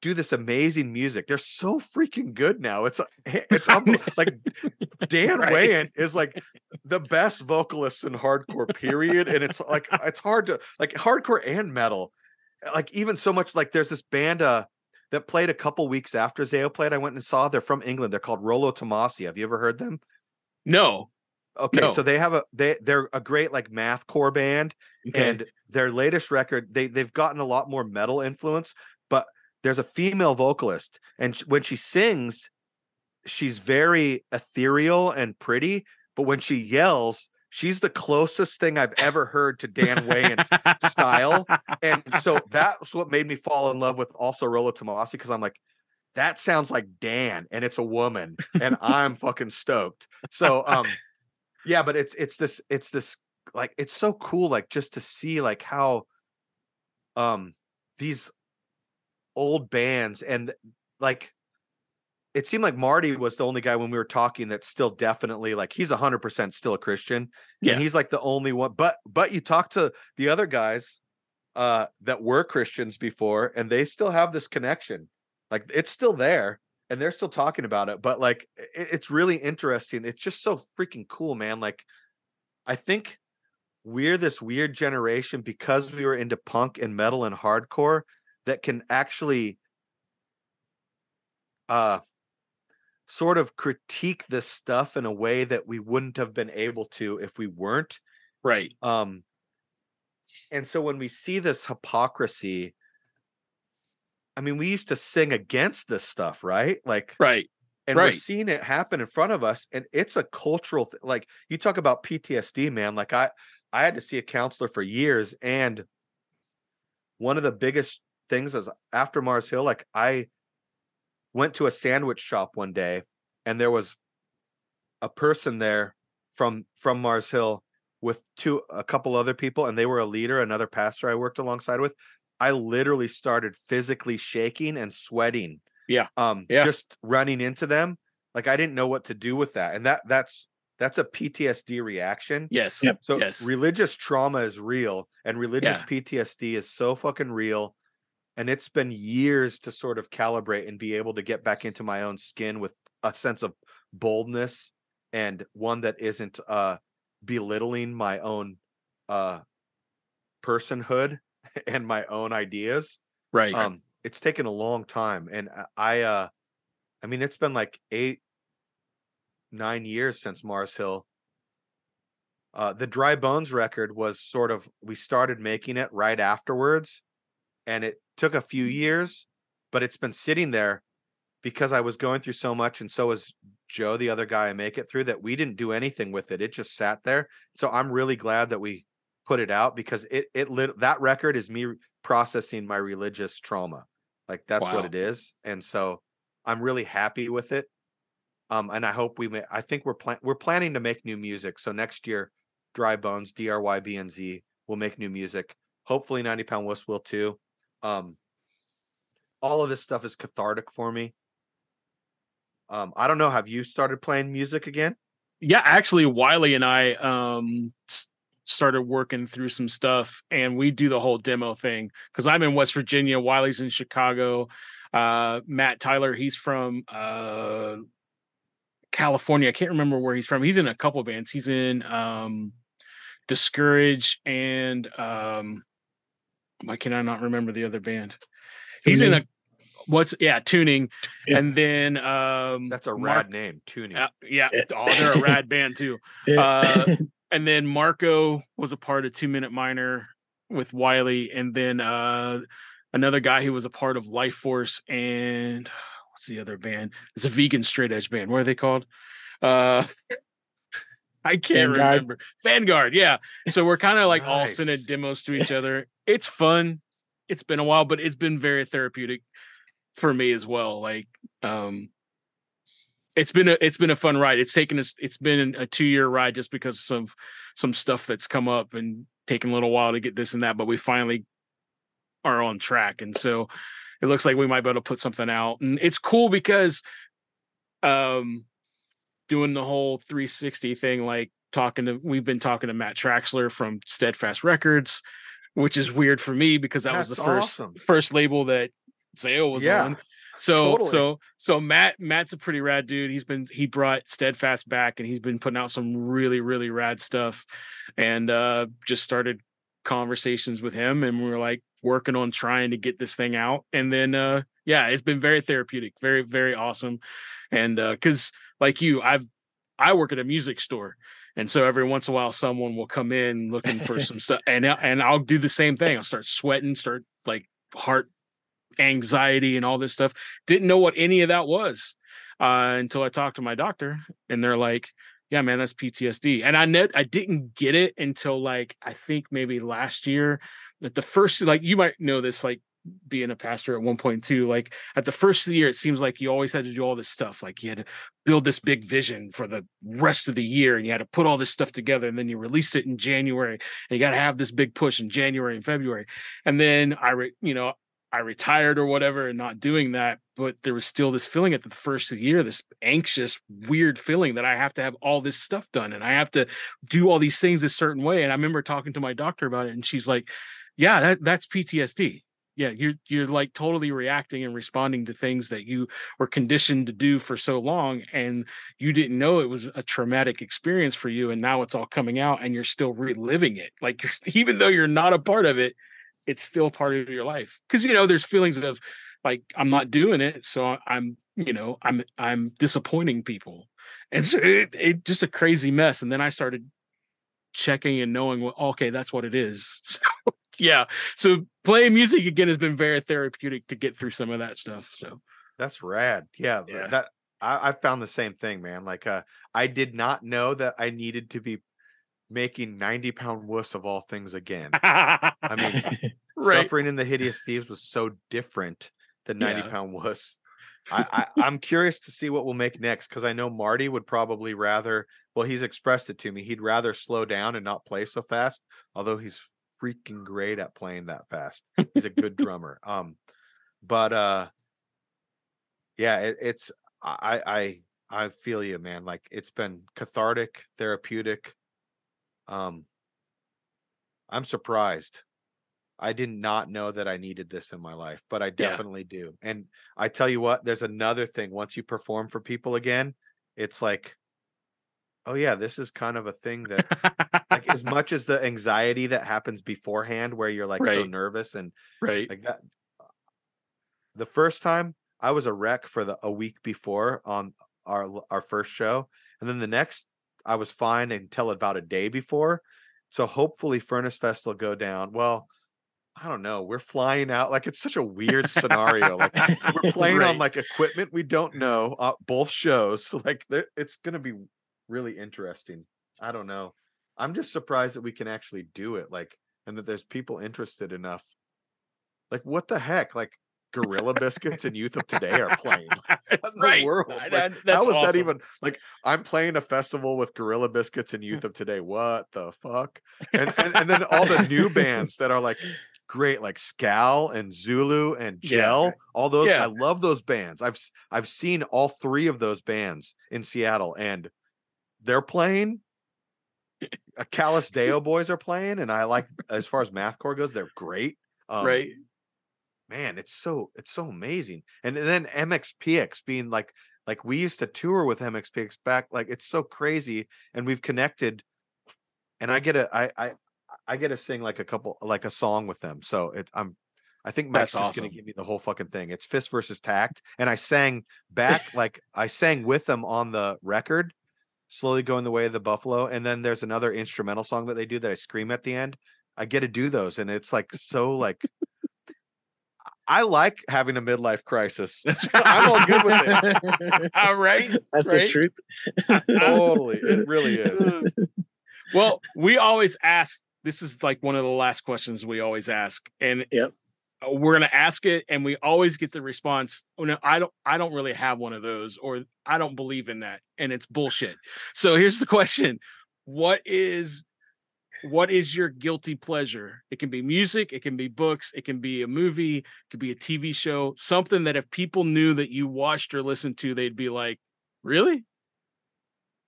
do this amazing music. They're so freaking good now. It's it's [LAUGHS] like [LAUGHS] Dan Right. Weyandt is like the best vocalist in hardcore, period. And it's like [LAUGHS] it's hard to like hardcore and metal. Like even so much like there's this band uh that played a couple weeks after Zao played. I went and saw. They're from England. They're called Rolo Tomasi. Have you ever heard them? No. Okay, No. so they have a they they're a great like math core band, Okay. and their latest record they they've gotten a lot more metal influence. But there's a female vocalist, and when she sings, she's very ethereal and pretty. But when she yells, she's the closest thing I've ever heard to Dan Weyandt's style. And so [LAUGHS] that's what made me fall in love with also Rolo Tomasi because I'm like, that sounds like Dan, and it's a woman, and I'm fucking stoked. So um yeah, but it's it's this it's this like it's so cool like just to see like how um these old bands and like it seemed like Marty was the only guy when we were talking that's still definitely like he's 100% still a Christian Yeah. and he's like the only one but but you talk to the other guys uh that were Christians before and they still have this connection like it's still there and they're still talking about it but like i- it's really interesting it's just so freaking cool man like i think we're this weird generation because we were into punk and metal and hardcore that can actually uh sort of critique this stuff in a way that we wouldn't have been able to if we weren't right. um and so when we see this hypocrisy i mean we used to sing against this stuff right like Right. and we're right. seeing it happen in front of us and it's a cultural thing. like you talk about ptsd man like i i had to see a counselor for years and one of the biggest things is after mars hill like i went to a sandwich shop one day and there was a person there from from mars hill with two a couple other people and they were a leader another pastor i worked alongside with i literally started physically shaking and sweating Yeah. um Yeah. just running into them like i didn't know what to do with that and that that's that's a ptsd reaction Yes. Yep. so yes. religious trauma is real and religious Yeah. ptsd is so fucking real and it's been years to sort of calibrate and be able to get back into my own skin with a sense of boldness and one that isn't uh belittling my own uh personhood [LAUGHS] and my own ideas right. um it's taken a long time and I- uh i mean it's been like eight nine years since mars hill. Uh the dry bones record was sort of we started making it right afterwards and it took a few years but it's been sitting there because i was going through so much and so was joe the other guy i make it through that we didn't do anything with it. It just sat there. So i'm really glad that we put it out because it it lit that record is me processing my religious trauma like that's Wow. what it is and so i'm really happy with it um and i hope we may i think we're plan- we're planning to make new music so next year dry bones drybnz will make new music hopefully 90 pound wuss will too um all of this stuff is cathartic for me um i don't know have you started playing music again yeah actually wiley and i um started working through some stuff and we do the whole demo thing because i'm in west virginia wiley's in chicago uh matt tyler he's from uh california i can't remember where he's from he's in a couple bands he's in um discourage and um why can i not remember the other band he's in a what's yeah tuning Yeah. and then um that's a Mark- rad name tuning uh, yeah Yeah. oh they're a rad band too [LAUGHS] Yeah. uh, and then Marco was a part of Two Minute Minor with Wiley, and then uh, another guy who was a part of Life Force and [SIGHS] what's the other band? It's a vegan straight edge band. What are they called? Uh, [LAUGHS] I can't Vanguard? remember. Vanguard, yeah. So we're kind of like all sending demos to each [LAUGHS] other. It's fun. It's been a while, but it's been very therapeutic for me as well. Like, um, it's been a it's been a fun ride. It's taken us it's been a two year ride just because of some stuff that's come up and taken a little while to get this and that, but we finally are on track. And so it looks like we might be able to put something out. And it's cool because um doing the whole 360 thing, like talking to we've been talking to Matt Traxler from Steadfast Records, which is weird for me because that was the first awesome. first label that Zao was Yeah, on. So totally. so so Matt Matt's a pretty rad dude. He's been he brought Steadfast back and he's been putting out some really really rad stuff, and uh just started conversations with him and we were like working on trying to get this thing out and then uh yeah it's been very therapeutic very very awesome and uh because like you i've i work at a music store And so every once in a while, someone will come in looking for some [LAUGHS] stuff, and and I'll do the same thing. I'll start sweating, start like heart anxiety and all this stuff. Didn't know what any of that was uh, until I talked to my doctor, and they're like, "Yeah, man, that's PTSD." And I net I didn't get it until like I think maybe last year. That the first like you might know this like being a pastor at one point too like at the first of the year it seems like you always had to do all this stuff like you had to build this big vision for the rest of the year and you had to put all this stuff together and then you release it in january and you got to have this big push in january and february and then i re- you know i retired or whatever and not doing that but there was still this feeling at the first of the year this anxious weird feeling that i have to have all this stuff done and i have to do all these things a certain way and i remember talking to my doctor about it and she's like yeah that, that's ptsd yeah you're you're like totally reacting and responding to things that you were conditioned to do for so long and you didn't know it was a traumatic experience for you and now it's all coming out and you're still reliving it. Like [LAUGHS] even though you're not a part of it it's still part of your life because you know there's feelings of like i'm not doing it so i'm you know i'm i'm disappointing people and so it, it just a crazy mess and then i started checking and knowing what okay that's what it is [LAUGHS] so yeah so playing music again has been very therapeutic to get through some of that stuff so That's rad. Yeah, Yeah. that I, I found the same thing, man. Like, uh, I did not know that I needed to be making ninety pound wuss of all things again. i mean, [LAUGHS] right Suffering and the Hideous Thieves was so different than ninety Yeah. pound wuss. I, I I'm curious to see what we'll make next because I know Marty would probably rather. Well, he's expressed it to me. He'd rather slow down and not play so fast. Although he's freaking great at playing that fast. He's a good [LAUGHS] drummer. Um, but uh, yeah, it, it's I I I feel you, man. Like it's been cathartic, therapeutic. Um, I'm surprised. I did not know that I needed this in my life, but I Yeah. definitely do. And I tell you what, there's another thing. Once you perform for people again, it's like, oh yeah, this is kind of a thing that like as [LAUGHS] much as the anxiety that happens beforehand where you're like so nervous and right like that the first time I was a wreck for the a week before on our our first show, and then the next I was fine until about a day before. So hopefully Furnace Fest will go down. Well, I don't know. We're flying out like it's such a weird scenario. Like we're [LAUGHS] playing on like equipment we don't know. Uh, both shows, like it's gonna be really interesting. I don't know. I'm just surprised that we can actually do it. Like, and that there's people interested enough. Like, what the heck? Like, Gorilla Biscuits and Youth of Today are playing. [LAUGHS] [LAUGHS] What in the world? Like, that- how that's was that even like? I'm playing a festival with Gorilla Biscuits and Youth [LAUGHS] of Today. What the fuck? And and, and then all the new bands that are like great, like Scowl and Zulu and Yeah. Gel. All those, Yeah. I love those bands. I've I've seen all three of those bands in Seattle, and they're playing. A Callous Daoboys are playing, and I like as far as mathcore goes, they're great. Um, right man it's so it's so amazing. And then mxpx being like like we used to tour with mxpx back like it's so crazy and we've connected and i get to i i i get to sing like a couple like a song with them so it i'm i think Mike's That's just gonna give me the whole fucking thing. It's fist versus tact and i sang back like [LAUGHS] i sang with them on the record slowly going the way of the buffalo and then there's another instrumental song that they do that i scream at the end. I get to do those and it's like so like I like having a midlife crisis. [LAUGHS] I'm all good with it. all [LAUGHS] [LAUGHS] right That's right? the truth. Totally. It really is. well, we always ask. This is like one of the last questions we always ask, and Yep. uh, we're gonna ask it, and we always get the response. Oh no, I don't. I don't really have one of those, or I don't believe in that, and it's bullshit. So here's the question: What is what is your guilty pleasure? It can be music, it can be books, it can be a movie, it could be a TV show, something that if people knew that you watched or listened to, they'd be like, "Really?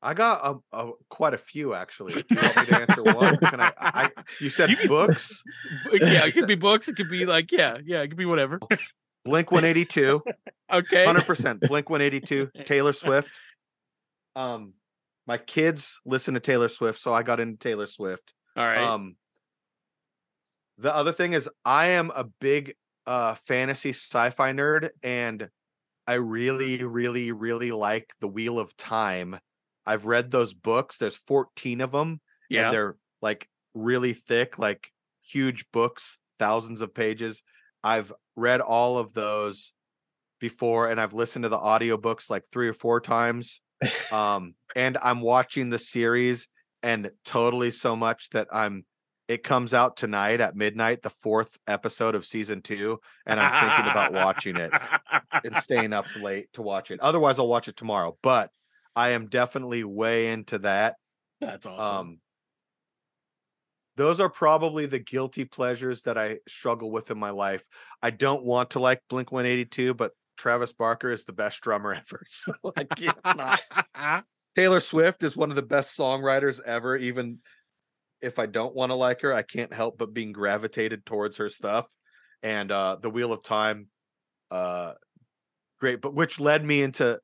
I got a, a quite a few actually. Do you want me to answer one? Can I, [LAUGHS] I you said You books, yeah, it could be books. It could be like, yeah, yeah, it could be whatever. [LAUGHS] Blink 182, [LAUGHS] okay. 100% Blink 182, Taylor Swift. Um my kids listen to Taylor Swift, so I got into Taylor Swift. All right. Um the other thing is I am a big uh fantasy sci-fi nerd and I really really really like The Wheel of Time. I've read those books. There's 14 of them, Yeah. and they're like really thick, like huge books, thousands of pages. I've read all of those before, and I've listened to the audiobooks like three or four times. [LAUGHS] Um, and I'm watching the series, and totally so much that I'm. It comes out tonight at midnight, the fourth episode of season two, and I'm thinking about watching it and [LAUGHS] staying up late to watch it. Otherwise, I'll watch it tomorrow. But I am definitely way into that. That's awesome. Um, those are probably the guilty pleasures that I struggle with in my life. I don't want to like Blink 182, but Travis Barker is the best drummer [LAUGHS] ever. So I can't. [LAUGHS] Taylor Swift is one of the best songwriters ever. Even if I don't want to like her, I can't help but being gravitated towards her stuff. And uh The Wheel of Time, uh great, but which led me into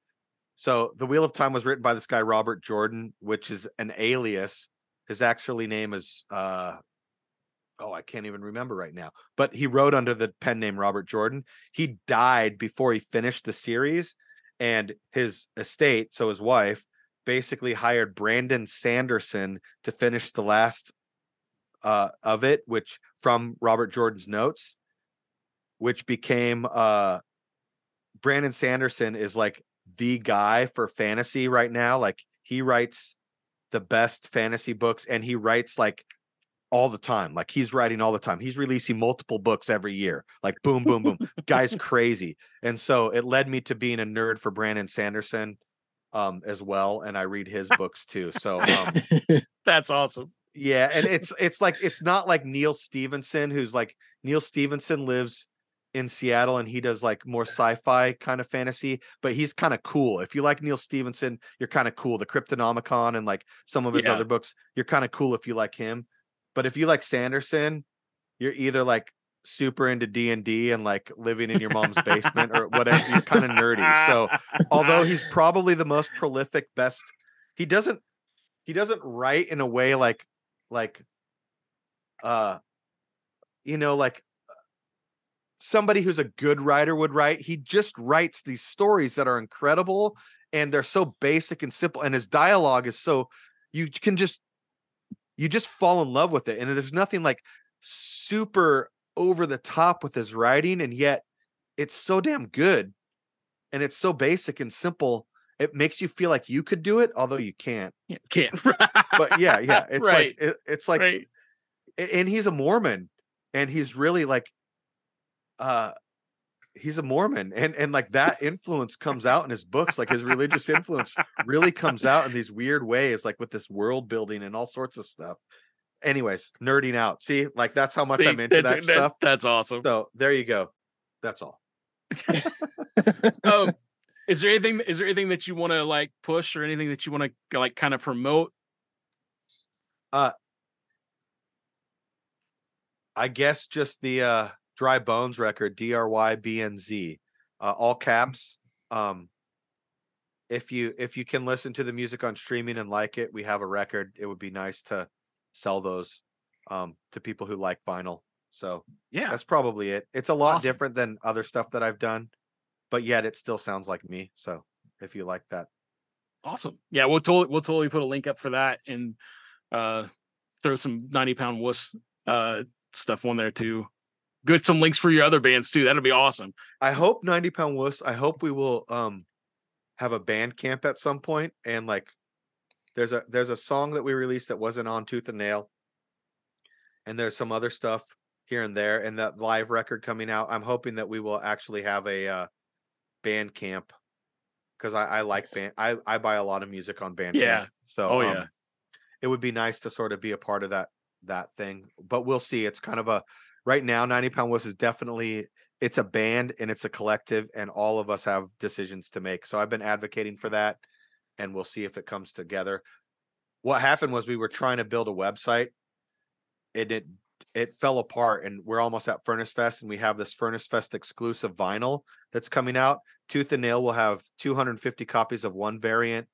so The Wheel of Time was written by this guy Robert Jordan, which is an alias. His actually name is uh oh, I can't even remember right now. But he wrote under the pen name Robert Jordan. He died before he finished the series, and his estate, so his wife, basically hired Brandon Sanderson to finish the last uh of it, which from Robert Jordan's notes, which became uh Brandon Sanderson is like the guy for fantasy right now. Like he writes the best fantasy books and he writes like all the time. Like he's writing all the time. He's releasing multiple books every year. Like boom, boom, boom. Guy's [LAUGHS] crazy. And so it led me to being a nerd for Brandon Sanderson um as well. And I read his [LAUGHS] books too. So um [LAUGHS] That's awesome. yeah, and it's it's like it's not like Neal Stephenson, who's like Neal Stephenson lives in Seattle and he does like more sci-fi kind of fantasy, but he's kind of cool. If you like Neal Stephenson, you're kind of cool. The Cryptonomicon and like some of his Yeah. other books, you're kind of cool if you like him. But if you like Sanderson, you're either like super into D&D and like living in your mom's basement or [LAUGHS] whatever. You're kind of nerdy. So although he's [LAUGHS] probably the most prolific best he doesn't he doesn't write in a way like like uh you know like somebody who's a good writer would write he just writes these stories that are incredible and they're so basic and simple and his dialogue is so you can just you just fall in love with it and there's nothing like super over the top with his writing and yet it's so damn good and it's so basic and simple it makes you feel like you could do it although you can't Yeah, can't. [LAUGHS] but yeah yeah it's Right. like it, it's like right. and he's a mormon and he's really like uh he's a mormon and and like that influence comes out in his books like his religious influence really comes out in these weird ways like with this world building and all sorts of stuff anyways nerding out see like that's how much See, i'm into that's, that stuff That's awesome. so there you go that's all um, [LAUGHS] [LAUGHS] is there anything? Is there anything that you want to like push or anything that you want to like kind of promote? Uh, I guess just the uh dry bones record, D R Y B N Z. Uh all caps. Um if you if you can listen to the music on streaming and like it, we have a record. It would be nice to sell those um to people who like vinyl. So Yeah. that's probably it. It's a lot Awesome. different than other stuff that I've done, but yet it still sounds like me. So if you like that. Awesome. Yeah, we'll totally we'll totally put a link up for that and uh throw some 90 pound wuss uh stuff on there too. Get some links for your other bands too. That'll be awesome. I hope 90 pound wuss. I hope we will um have a Bandcamp at some point and like there's a there's a song that we released that wasn't on Tooth and Nail. And there's some other stuff here and there and that live record coming out. I'm hoping that we will actually have a uh Bandcamp because I, I like band I, I buy a lot of music on Bandcamp. Yeah. So Oh, um, yeah. it would be nice to sort of be a part of that that thing. But we'll see. It's kind of a right now, 90 Pound Wuss is definitely it's a band and it's a collective, and all of us have decisions to make. So I've been advocating for that, and we'll see if it comes together. What happened was we were trying to build a website, and it it fell apart, and we're almost at Furnace Fest, and we have this Furnace Fest exclusive vinyl that's coming out. Tooth and Nail will have 250 copies of one variant.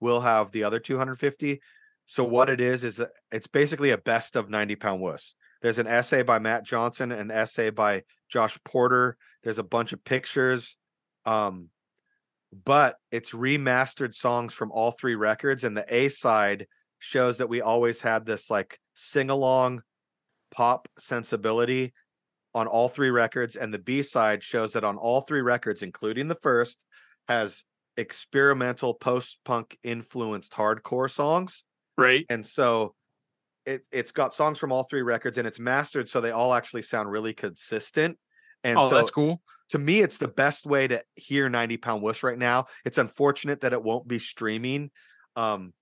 We'll have the other 250. So what it is is it's basically a best of 90 pound wuss. There's an essay by Matt Johnson, an essay by Josh Porter. There's a bunch of pictures. Um, but it's remastered songs from all three records, and the A side shows that we always had this like sing along pop sensibility on all three records, and the B side shows that on all three records, including the first, has experimental post punk influenced hardcore songs. Right. And so it it's got songs from all three records and it's mastered so they all actually sound really consistent. And oh, so that's cool. To me, it's the best way to hear 90 pound wuss right now. It's unfortunate that it won't be streaming um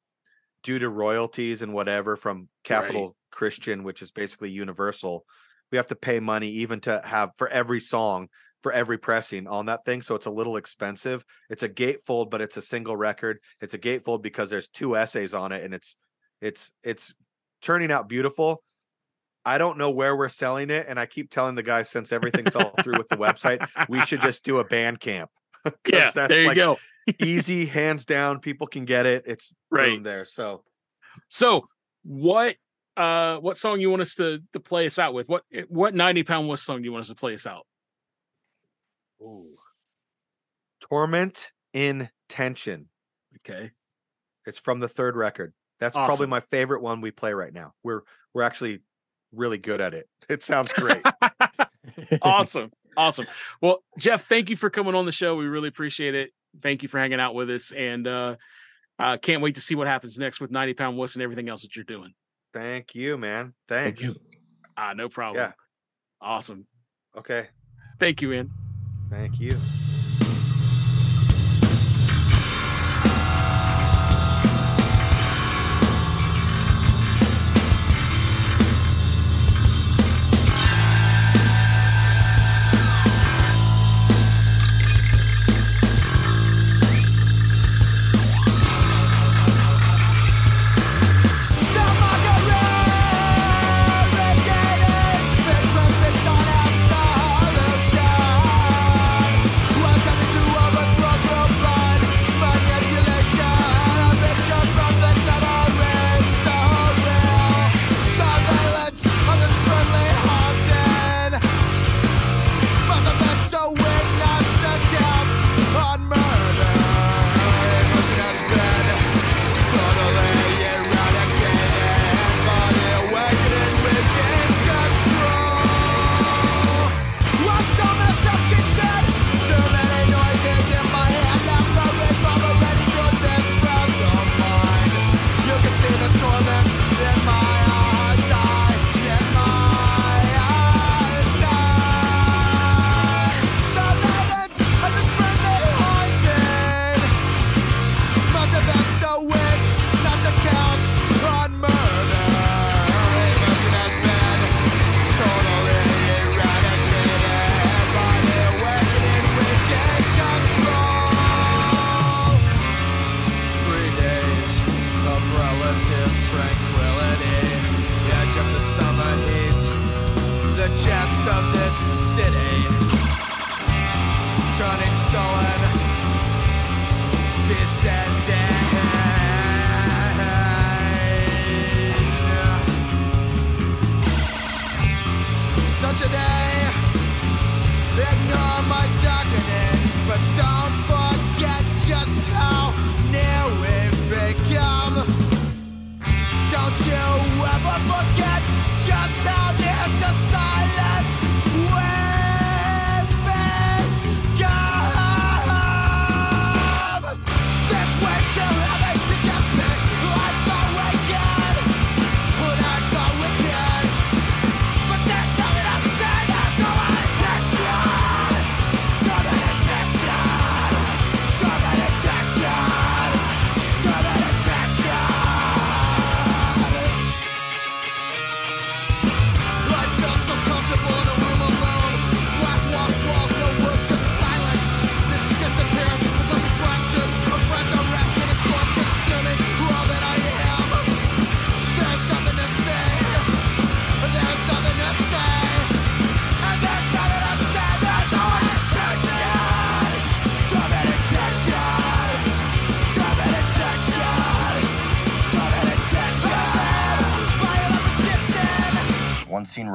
due to royalties and whatever from Capitol Christian, which is basically universal. We have to pay money even to have for every song for every pressing on that thing. So it's a little expensive. It's a gatefold, but it's a single record. It's a gatefold because there's two essays on it and it's it's it's turning out beautiful. I don't know where we're selling it, and I keep telling the guys since everything fell through with the website, we should just do a Bandcamp. [LAUGHS] Yeah, that's there you like go. [LAUGHS] easy, hands down. People can get it. It's Right. there. So So what uh what song you want us to to play us out with? What what 90 pound wuss song do you want us to play us out? Oh. Torment in tension. Okay. It's from the third record. That's probably my favorite one we play right now. We're we're actually really good at it. It sounds great. [LAUGHS] awesome. Awesome. Well, Jeff, thank you for coming on the show. We really appreciate it. Thank you for hanging out with us. And uh uh can't wait to see what happens next with 90 pound wuss and everything else that you're doing. Thank you, man. Thanks. you. Ah, no problem. Yeah. Awesome. Okay. Thank you, man. Thank you.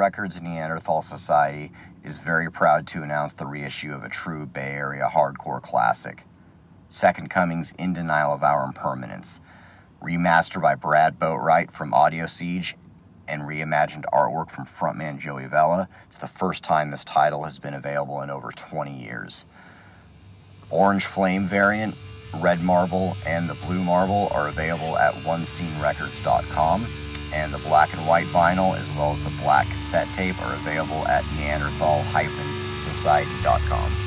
Records Neanderthal Society is very proud to announce the reissue of a true Bay Area hardcore classic, Second Coming's In Denial of Our Impermanence. Remastered by Brad Boatwright from Audio Siege and reimagined artwork from frontman Joey Vella. It's the first time this title has been available in over 20 years. Orange Flame variant, Red Marble, and the Blue Marble are available at onescenerecords.com, and the black and white vinyl as well as the black cassette tape are available at neanderthal-society.com.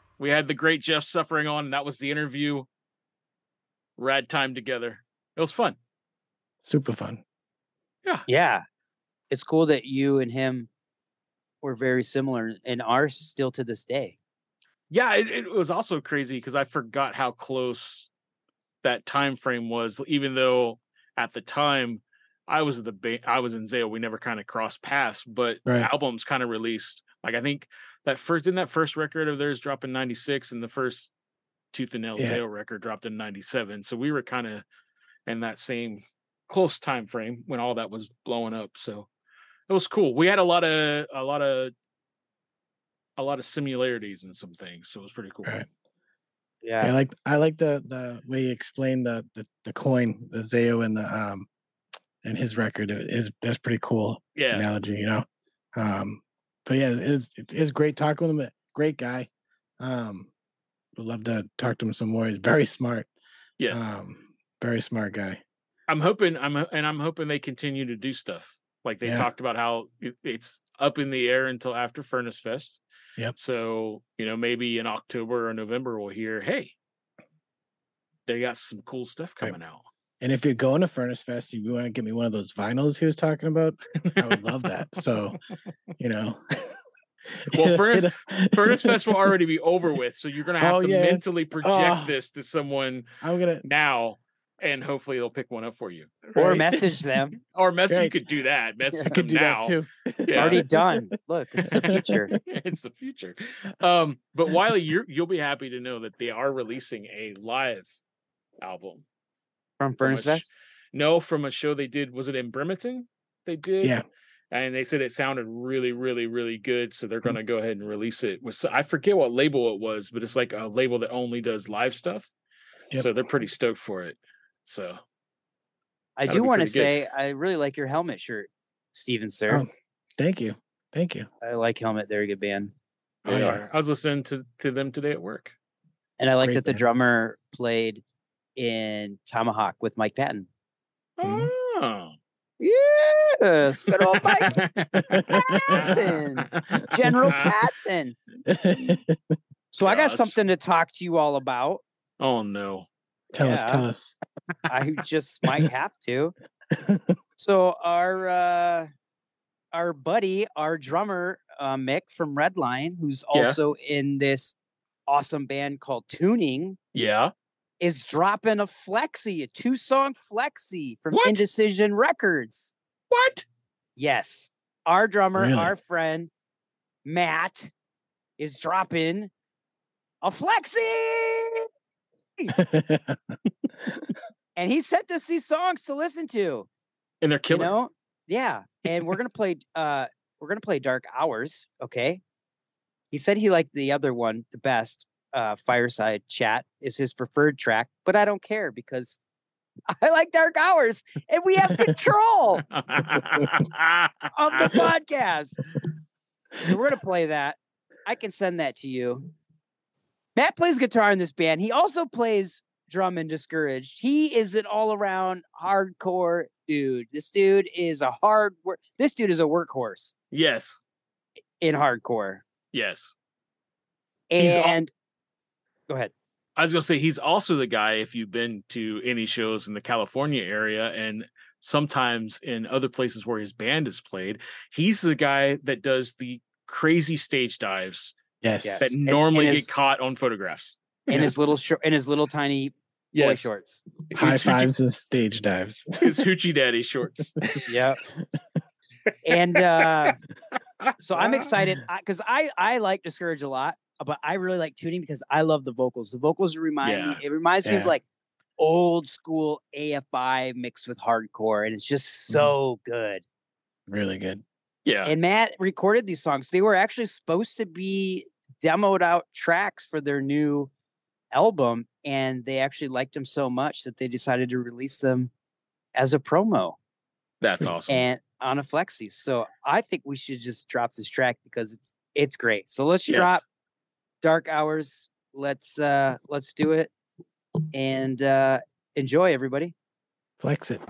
We had the great Jeff suffering on, and that was the interview. Rad time together. It was fun. Super fun. Yeah. Yeah. It's cool that you and him were very similar and are still to this day. Yeah, it, it was also crazy because I forgot how close that time frame was. Even though at the time I was the ba- I was in Zao, we never kind of crossed paths, but Right. the albums kind of released. Like I think that first in that first record of theirs dropped in '96, and the first Tooth and Nail Yeah. Zao record dropped in '97. So we were kind of in that same close time frame when all that was blowing up. So it was cool. We had a lot of a lot of a lot of similarities in some things, so it was pretty cool. Right. Yeah. I like I like the the way he explained the the, the coin, the Zao and the um and his record is that's pretty cool Yeah. analogy, you know. Um but yeah, it's it's, great talking with him. Great guy. Um would love to talk to him some more. He's very smart. Yes. Um very smart guy. I'm hoping I'm and I'm hoping they continue to do stuff. Like they Yeah. talked about how it, it's up in the air until after Furnace Fest. Yep. So, you know, maybe in October or November we'll hear, hey, they got some cool stuff Right. coming out. And if you're going to Furnace Fest, you want to get me one of those vinyls he was talking about, I would love that. [LAUGHS] So, you know. Well, [LAUGHS] Furnace- Furnace Fest will already be over [LAUGHS] with. So you're gonna have Oh, to yeah. mentally project Oh. this to someone I'm gonna now and hopefully they'll pick one up for you. Or right? message them. Or message you could do that. Message I could them do now. that too. Yeah. Already done. Look, it's the future. it's the future. Um, but Wiley, you're, you'll be happy to know that they are releasing a live album. From from a Furnace sh- Fest. No, from a show they did. Was it in Bremerton? They did. Yeah. And they said it sounded really, really, really good. So they're Mhm. going to go ahead and release it. With I forget what label it was, but it's like a label that only does live stuff. Yep. So they're pretty stoked for it. So I do want to say I really like your helmet shirt, Stephen, sir. Oh, thank you. Thank you. I like helmet. They're a good band. Oh, they yeah. are. I was listening to, to them today at work. And I like Great that the drummer played in Tomahawk with Mike Patton. Mhm. Oh. Yes, good old Mike Patton. General Patton. [LAUGHS] So I got something to talk to you all about. Oh no. tell us, tell us. I just might [LAUGHS] have to. So our uh our buddy, our drummer, uh, Mick from Redline, who's Yeah. also in this awesome band called Tuning, Yeah. Is dropping a flexi, a two-song flexi from What? Indecision Records. What? Yes. Our drummer, Really? our friend Matt is dropping a flexi. [LAUGHS] And he sent us these songs to listen to. And they're You killing. know? Yeah. And we're gonna play uh we're gonna play Dark Hours, okay? He said he liked the other one the best. Uh Fireside Chat is his preferred track, but I don't care because [LAUGHS] I like Dark Hours and we have control of the [LAUGHS] podcast. So we're gonna play that. I can send that to you. Matt plays guitar in this band. He also plays drum and discouraged. He is an all-around hardcore dude. This dude is a hard work. This dude is a workhorse yes. in hardcore. Yes. And go ahead. I was gonna say he's also the guy if you've been to any shows in the California area and sometimes in other places where his band is played, he's the guy that does the crazy stage dives yes. Yes. that And- normally and get his- caught on photographs. In his [LAUGHS] little short, in his little tiny boy shorts. High His hoochie- fives and stage dives. [LAUGHS] His hoochie daddy shorts. [LAUGHS] Yep. and uh so I'm excited because I, I like Discourage a lot, Uh, but I really like tuning because I love the vocals. The vocals remind me, it reminds me of like old school AFI mixed with hardcore, and it's just mm-hmm. so good. Really good. Yeah. And Matt recorded these songs. They were actually supposed to be demoed out tracks for their new album, and they actually liked them so much that they decided to release them as a promo That's [LAUGHS] awesome. and on a flexi. So I think we should just drop this track because it's it's great. So let's Yes. drop Dark Hours. Let's uh let's do it and uh enjoy everybody. Flex it.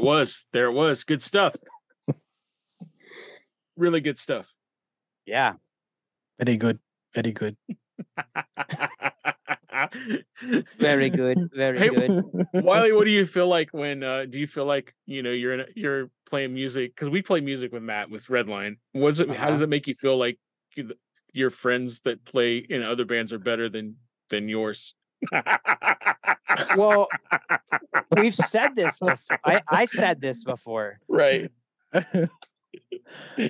It was. There it was. Good stuff. Really good stuff. Yeah. Very good. Very good. [LAUGHS] Very good. Very Hey, good. Wiley, what do you feel like when uh do you feel like you know you're in a, you're playing music because we play music with Matt with Redline. Was it how does Uh-huh. it make you feel like you, your friends that play in other bands are better than than yours? Well, [LAUGHS] we've said this before. I, I said this before. right. [LAUGHS]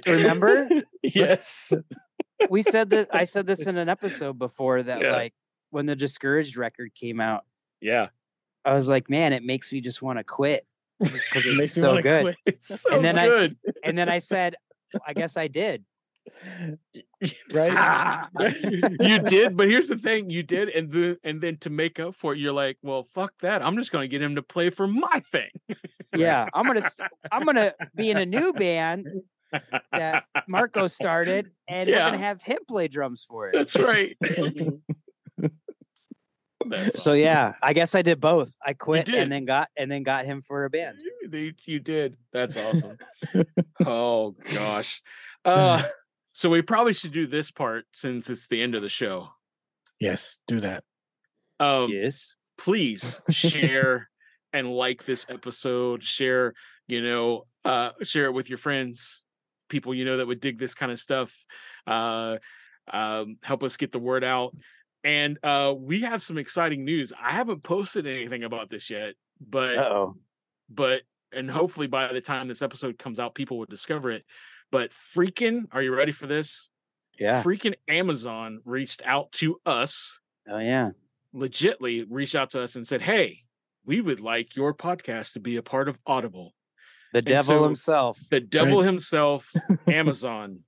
Remember? yes. We said that I said this in an episode before that Yeah. like when the discouraged record came out, Yeah. I was like, man, it makes me just want to quit [LAUGHS] because it's so good. It's so And then I good. And then I said, I guess I did. [LAUGHS] right? you did, but here's the thing: you did, and then and then to make up for it, you're like, "Well, fuck that! I'm just going to get him to play for my thing." [LAUGHS] Yeah, I'm gonna st- I'm gonna be in a new band that Marco started, and we're gonna have him play drums for it. That's right. [LAUGHS] That's So awesome. yeah, I guess I did both. I quit and then got and then got him for a band. you, you did. That's awesome. oh gosh. Uh, so we probably should do this part since it's the end of the show. Yes, do that. Um, yes. please [LAUGHS] share and like this episode share you know uh share it with your friends people you know that would dig this kind of stuff uh um help us get the word out and uh we have some exciting news i haven't posted anything about this yet but Uh oh. but and hopefully by the time this episode comes out people will discover it but freaking are you ready for this Yeah. freaking amazon reached out to us Oh yeah. legitly reached out to us and said, "Hey, we would like your podcast to be a part of Audible." The devil so- himself. The devil himself, [LAUGHS] Amazon,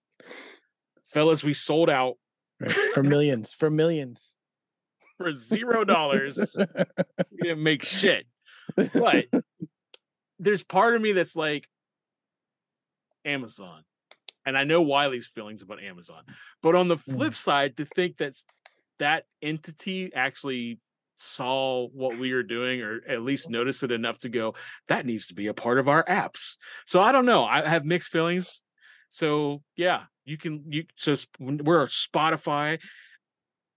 fellas, we sold out Right. For millions. For millions. [LAUGHS] for zero dollars. we didn't make shit, but [LAUGHS] there's part of me that's like Amazon, and I know Wiley's feelings about Amazon, but on the flip side, to think that that entity actually saw what we were doing or at least noticed it enough to go that needs to be a part of our apps. So i don't know i have mixed feelings. So yeah you can you so we're spotify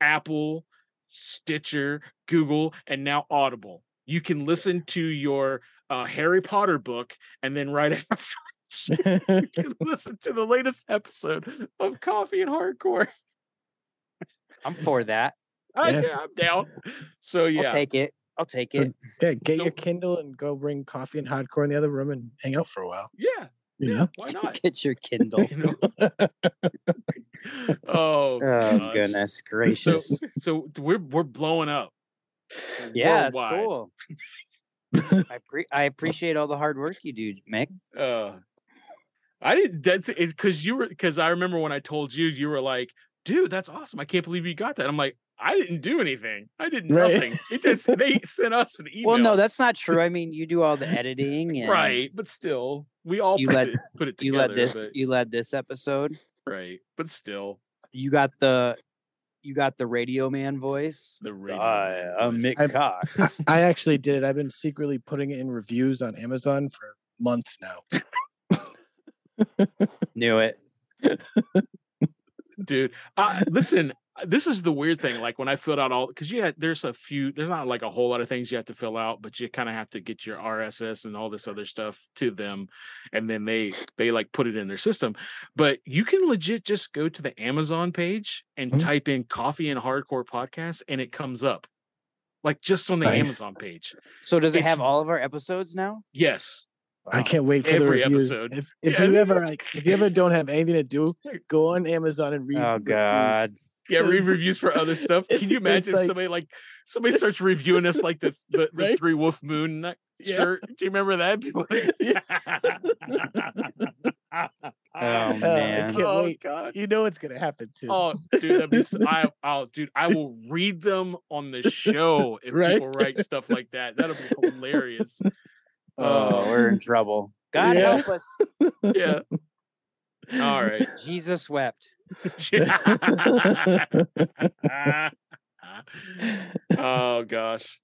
apple stitcher google and now audible. You can listen to your uh, harry potter book and then right [LAUGHS] after [LAUGHS] you can listen to the latest episode of coffee and hardcore I'm for that. I, Yeah. yeah, i'm down so yeah I'll take it. I'll take So- it. yeah, get your Kindle and go bring coffee and hardcore in the other room and hang out for a while. yeah You yeah know? why [LAUGHS] not Get your Kindle. [LAUGHS] You know? oh, Oh goodness gracious. so we're we're blowing up yeah, that's cool. I pre- I appreciate all the hard work you do, Mic. uh i didn't that's it's because you were because i remember when i told you you were like dude that's awesome i can't believe you got that i'm like i didn't do anything i did Right. nothing it [LAUGHS] just they sent us an email Well, no, that's not true. I mean, you do all the [LAUGHS] editing and right but still we all You put, let- it, put it You led this but- you led this episode. right but still You got the you got the radio man voice. the radio Hi, man I'm. Mic I'm- Cox. I actually did it. I've been secretly putting it in reviews on Amazon for months now. [LAUGHS] Knew it. dude uh, listen this is the weird thing like when i filled out all because yeah there's a few there's not like a whole lot of things you have to fill out but you kind of have to get your rss and all this other stuff to them and then they they like put it in their system but you can legit just go to the amazon page and Mhm. type in coffee and hardcore podcast and it comes up like just on the Nice. amazon page So does it It's- have all of our episodes now? yes I can't wait for Every the reviews. episode. If [LAUGHS] if Yeah. you ever like if you ever don't have anything to do, [LAUGHS] go on Amazon and read. Oh reviews. God. yeah read reviews for other [LAUGHS] stuff can you imagine like- somebody like somebody starts reviewing us like the the, the Right? three wolf moon ni- Yeah. shirt do you remember that People like- Oh Uh, I man. can't oh wait. god You know what's gonna happen too. oh dude that'd be so, I, will dude i will read them on the show if Right? people write stuff like that that'll be hilarious Oh, we're in [LAUGHS] trouble. God Yeah. help us. yeah all right [LAUGHS] Jesus wept. [LAUGHS] oh gosh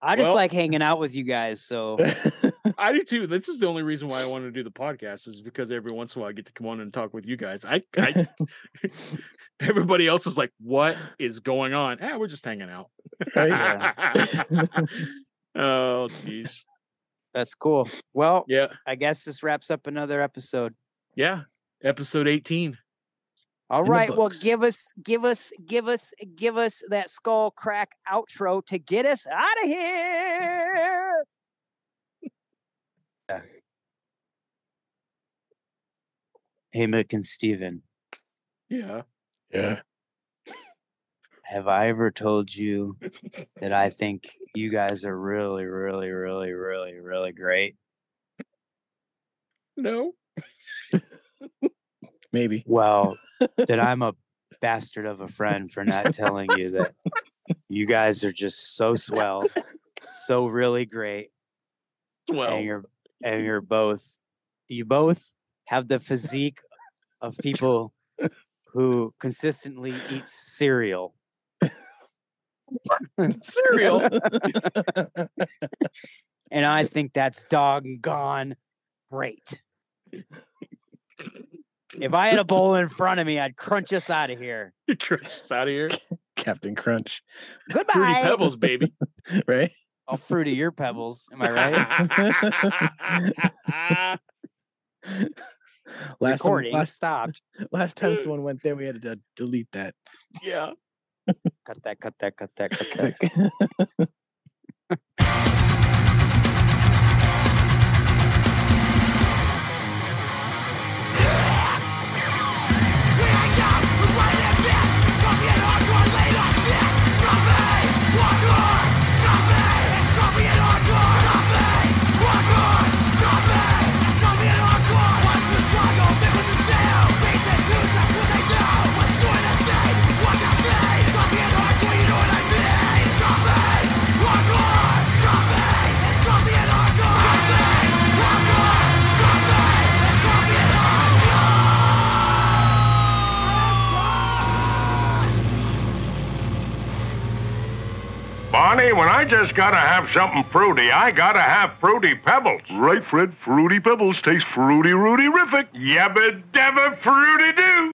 I just Well- like hanging out with you guys. So I do too. This is the only reason why I want to do the podcast is because every once in a while I get to come on and talk with you guys. I, I everybody else is like, "What is going on?" Ah, we're just hanging out. oh, jeez. That's cool. Well, Yeah, I guess this wraps up another episode. yeah. Episode eighteen. All In right. Well, give us, give us, give us, give us that skull crack outro to get us out of here. Hey, Mic and Stephen, Yeah. Yeah. Have I ever told you that I think you guys are really, really, really, really, really great? No. [LAUGHS] Maybe. Well, that [LAUGHS] I'm a bastard of a friend for not telling you that you guys are just so swell, so really great, Well, and you're and you're both you both have the physique of people who consistently eat cereal. [LAUGHS] cereal. [LAUGHS] And I think that's doggone great. If I had a bowl in front of me, I'd crunch us out of here. [LAUGHS] Crunch us out of here. Captain Crunch. Goodbye. Fruity Pebbles, baby. Right? I'll fruity your pebbles. Am I right? Last time, Recording last, stopped. last time someone went there, we had to delete that. yeah. Cut that, cut that, cut that, cut that. [LAUGHS] Barney, when I just gotta have something fruity, I gotta have fruity pebbles. Right, Fred. Fruity Pebbles taste fruity, Rudy, rific. Yabba dabba fruity doo.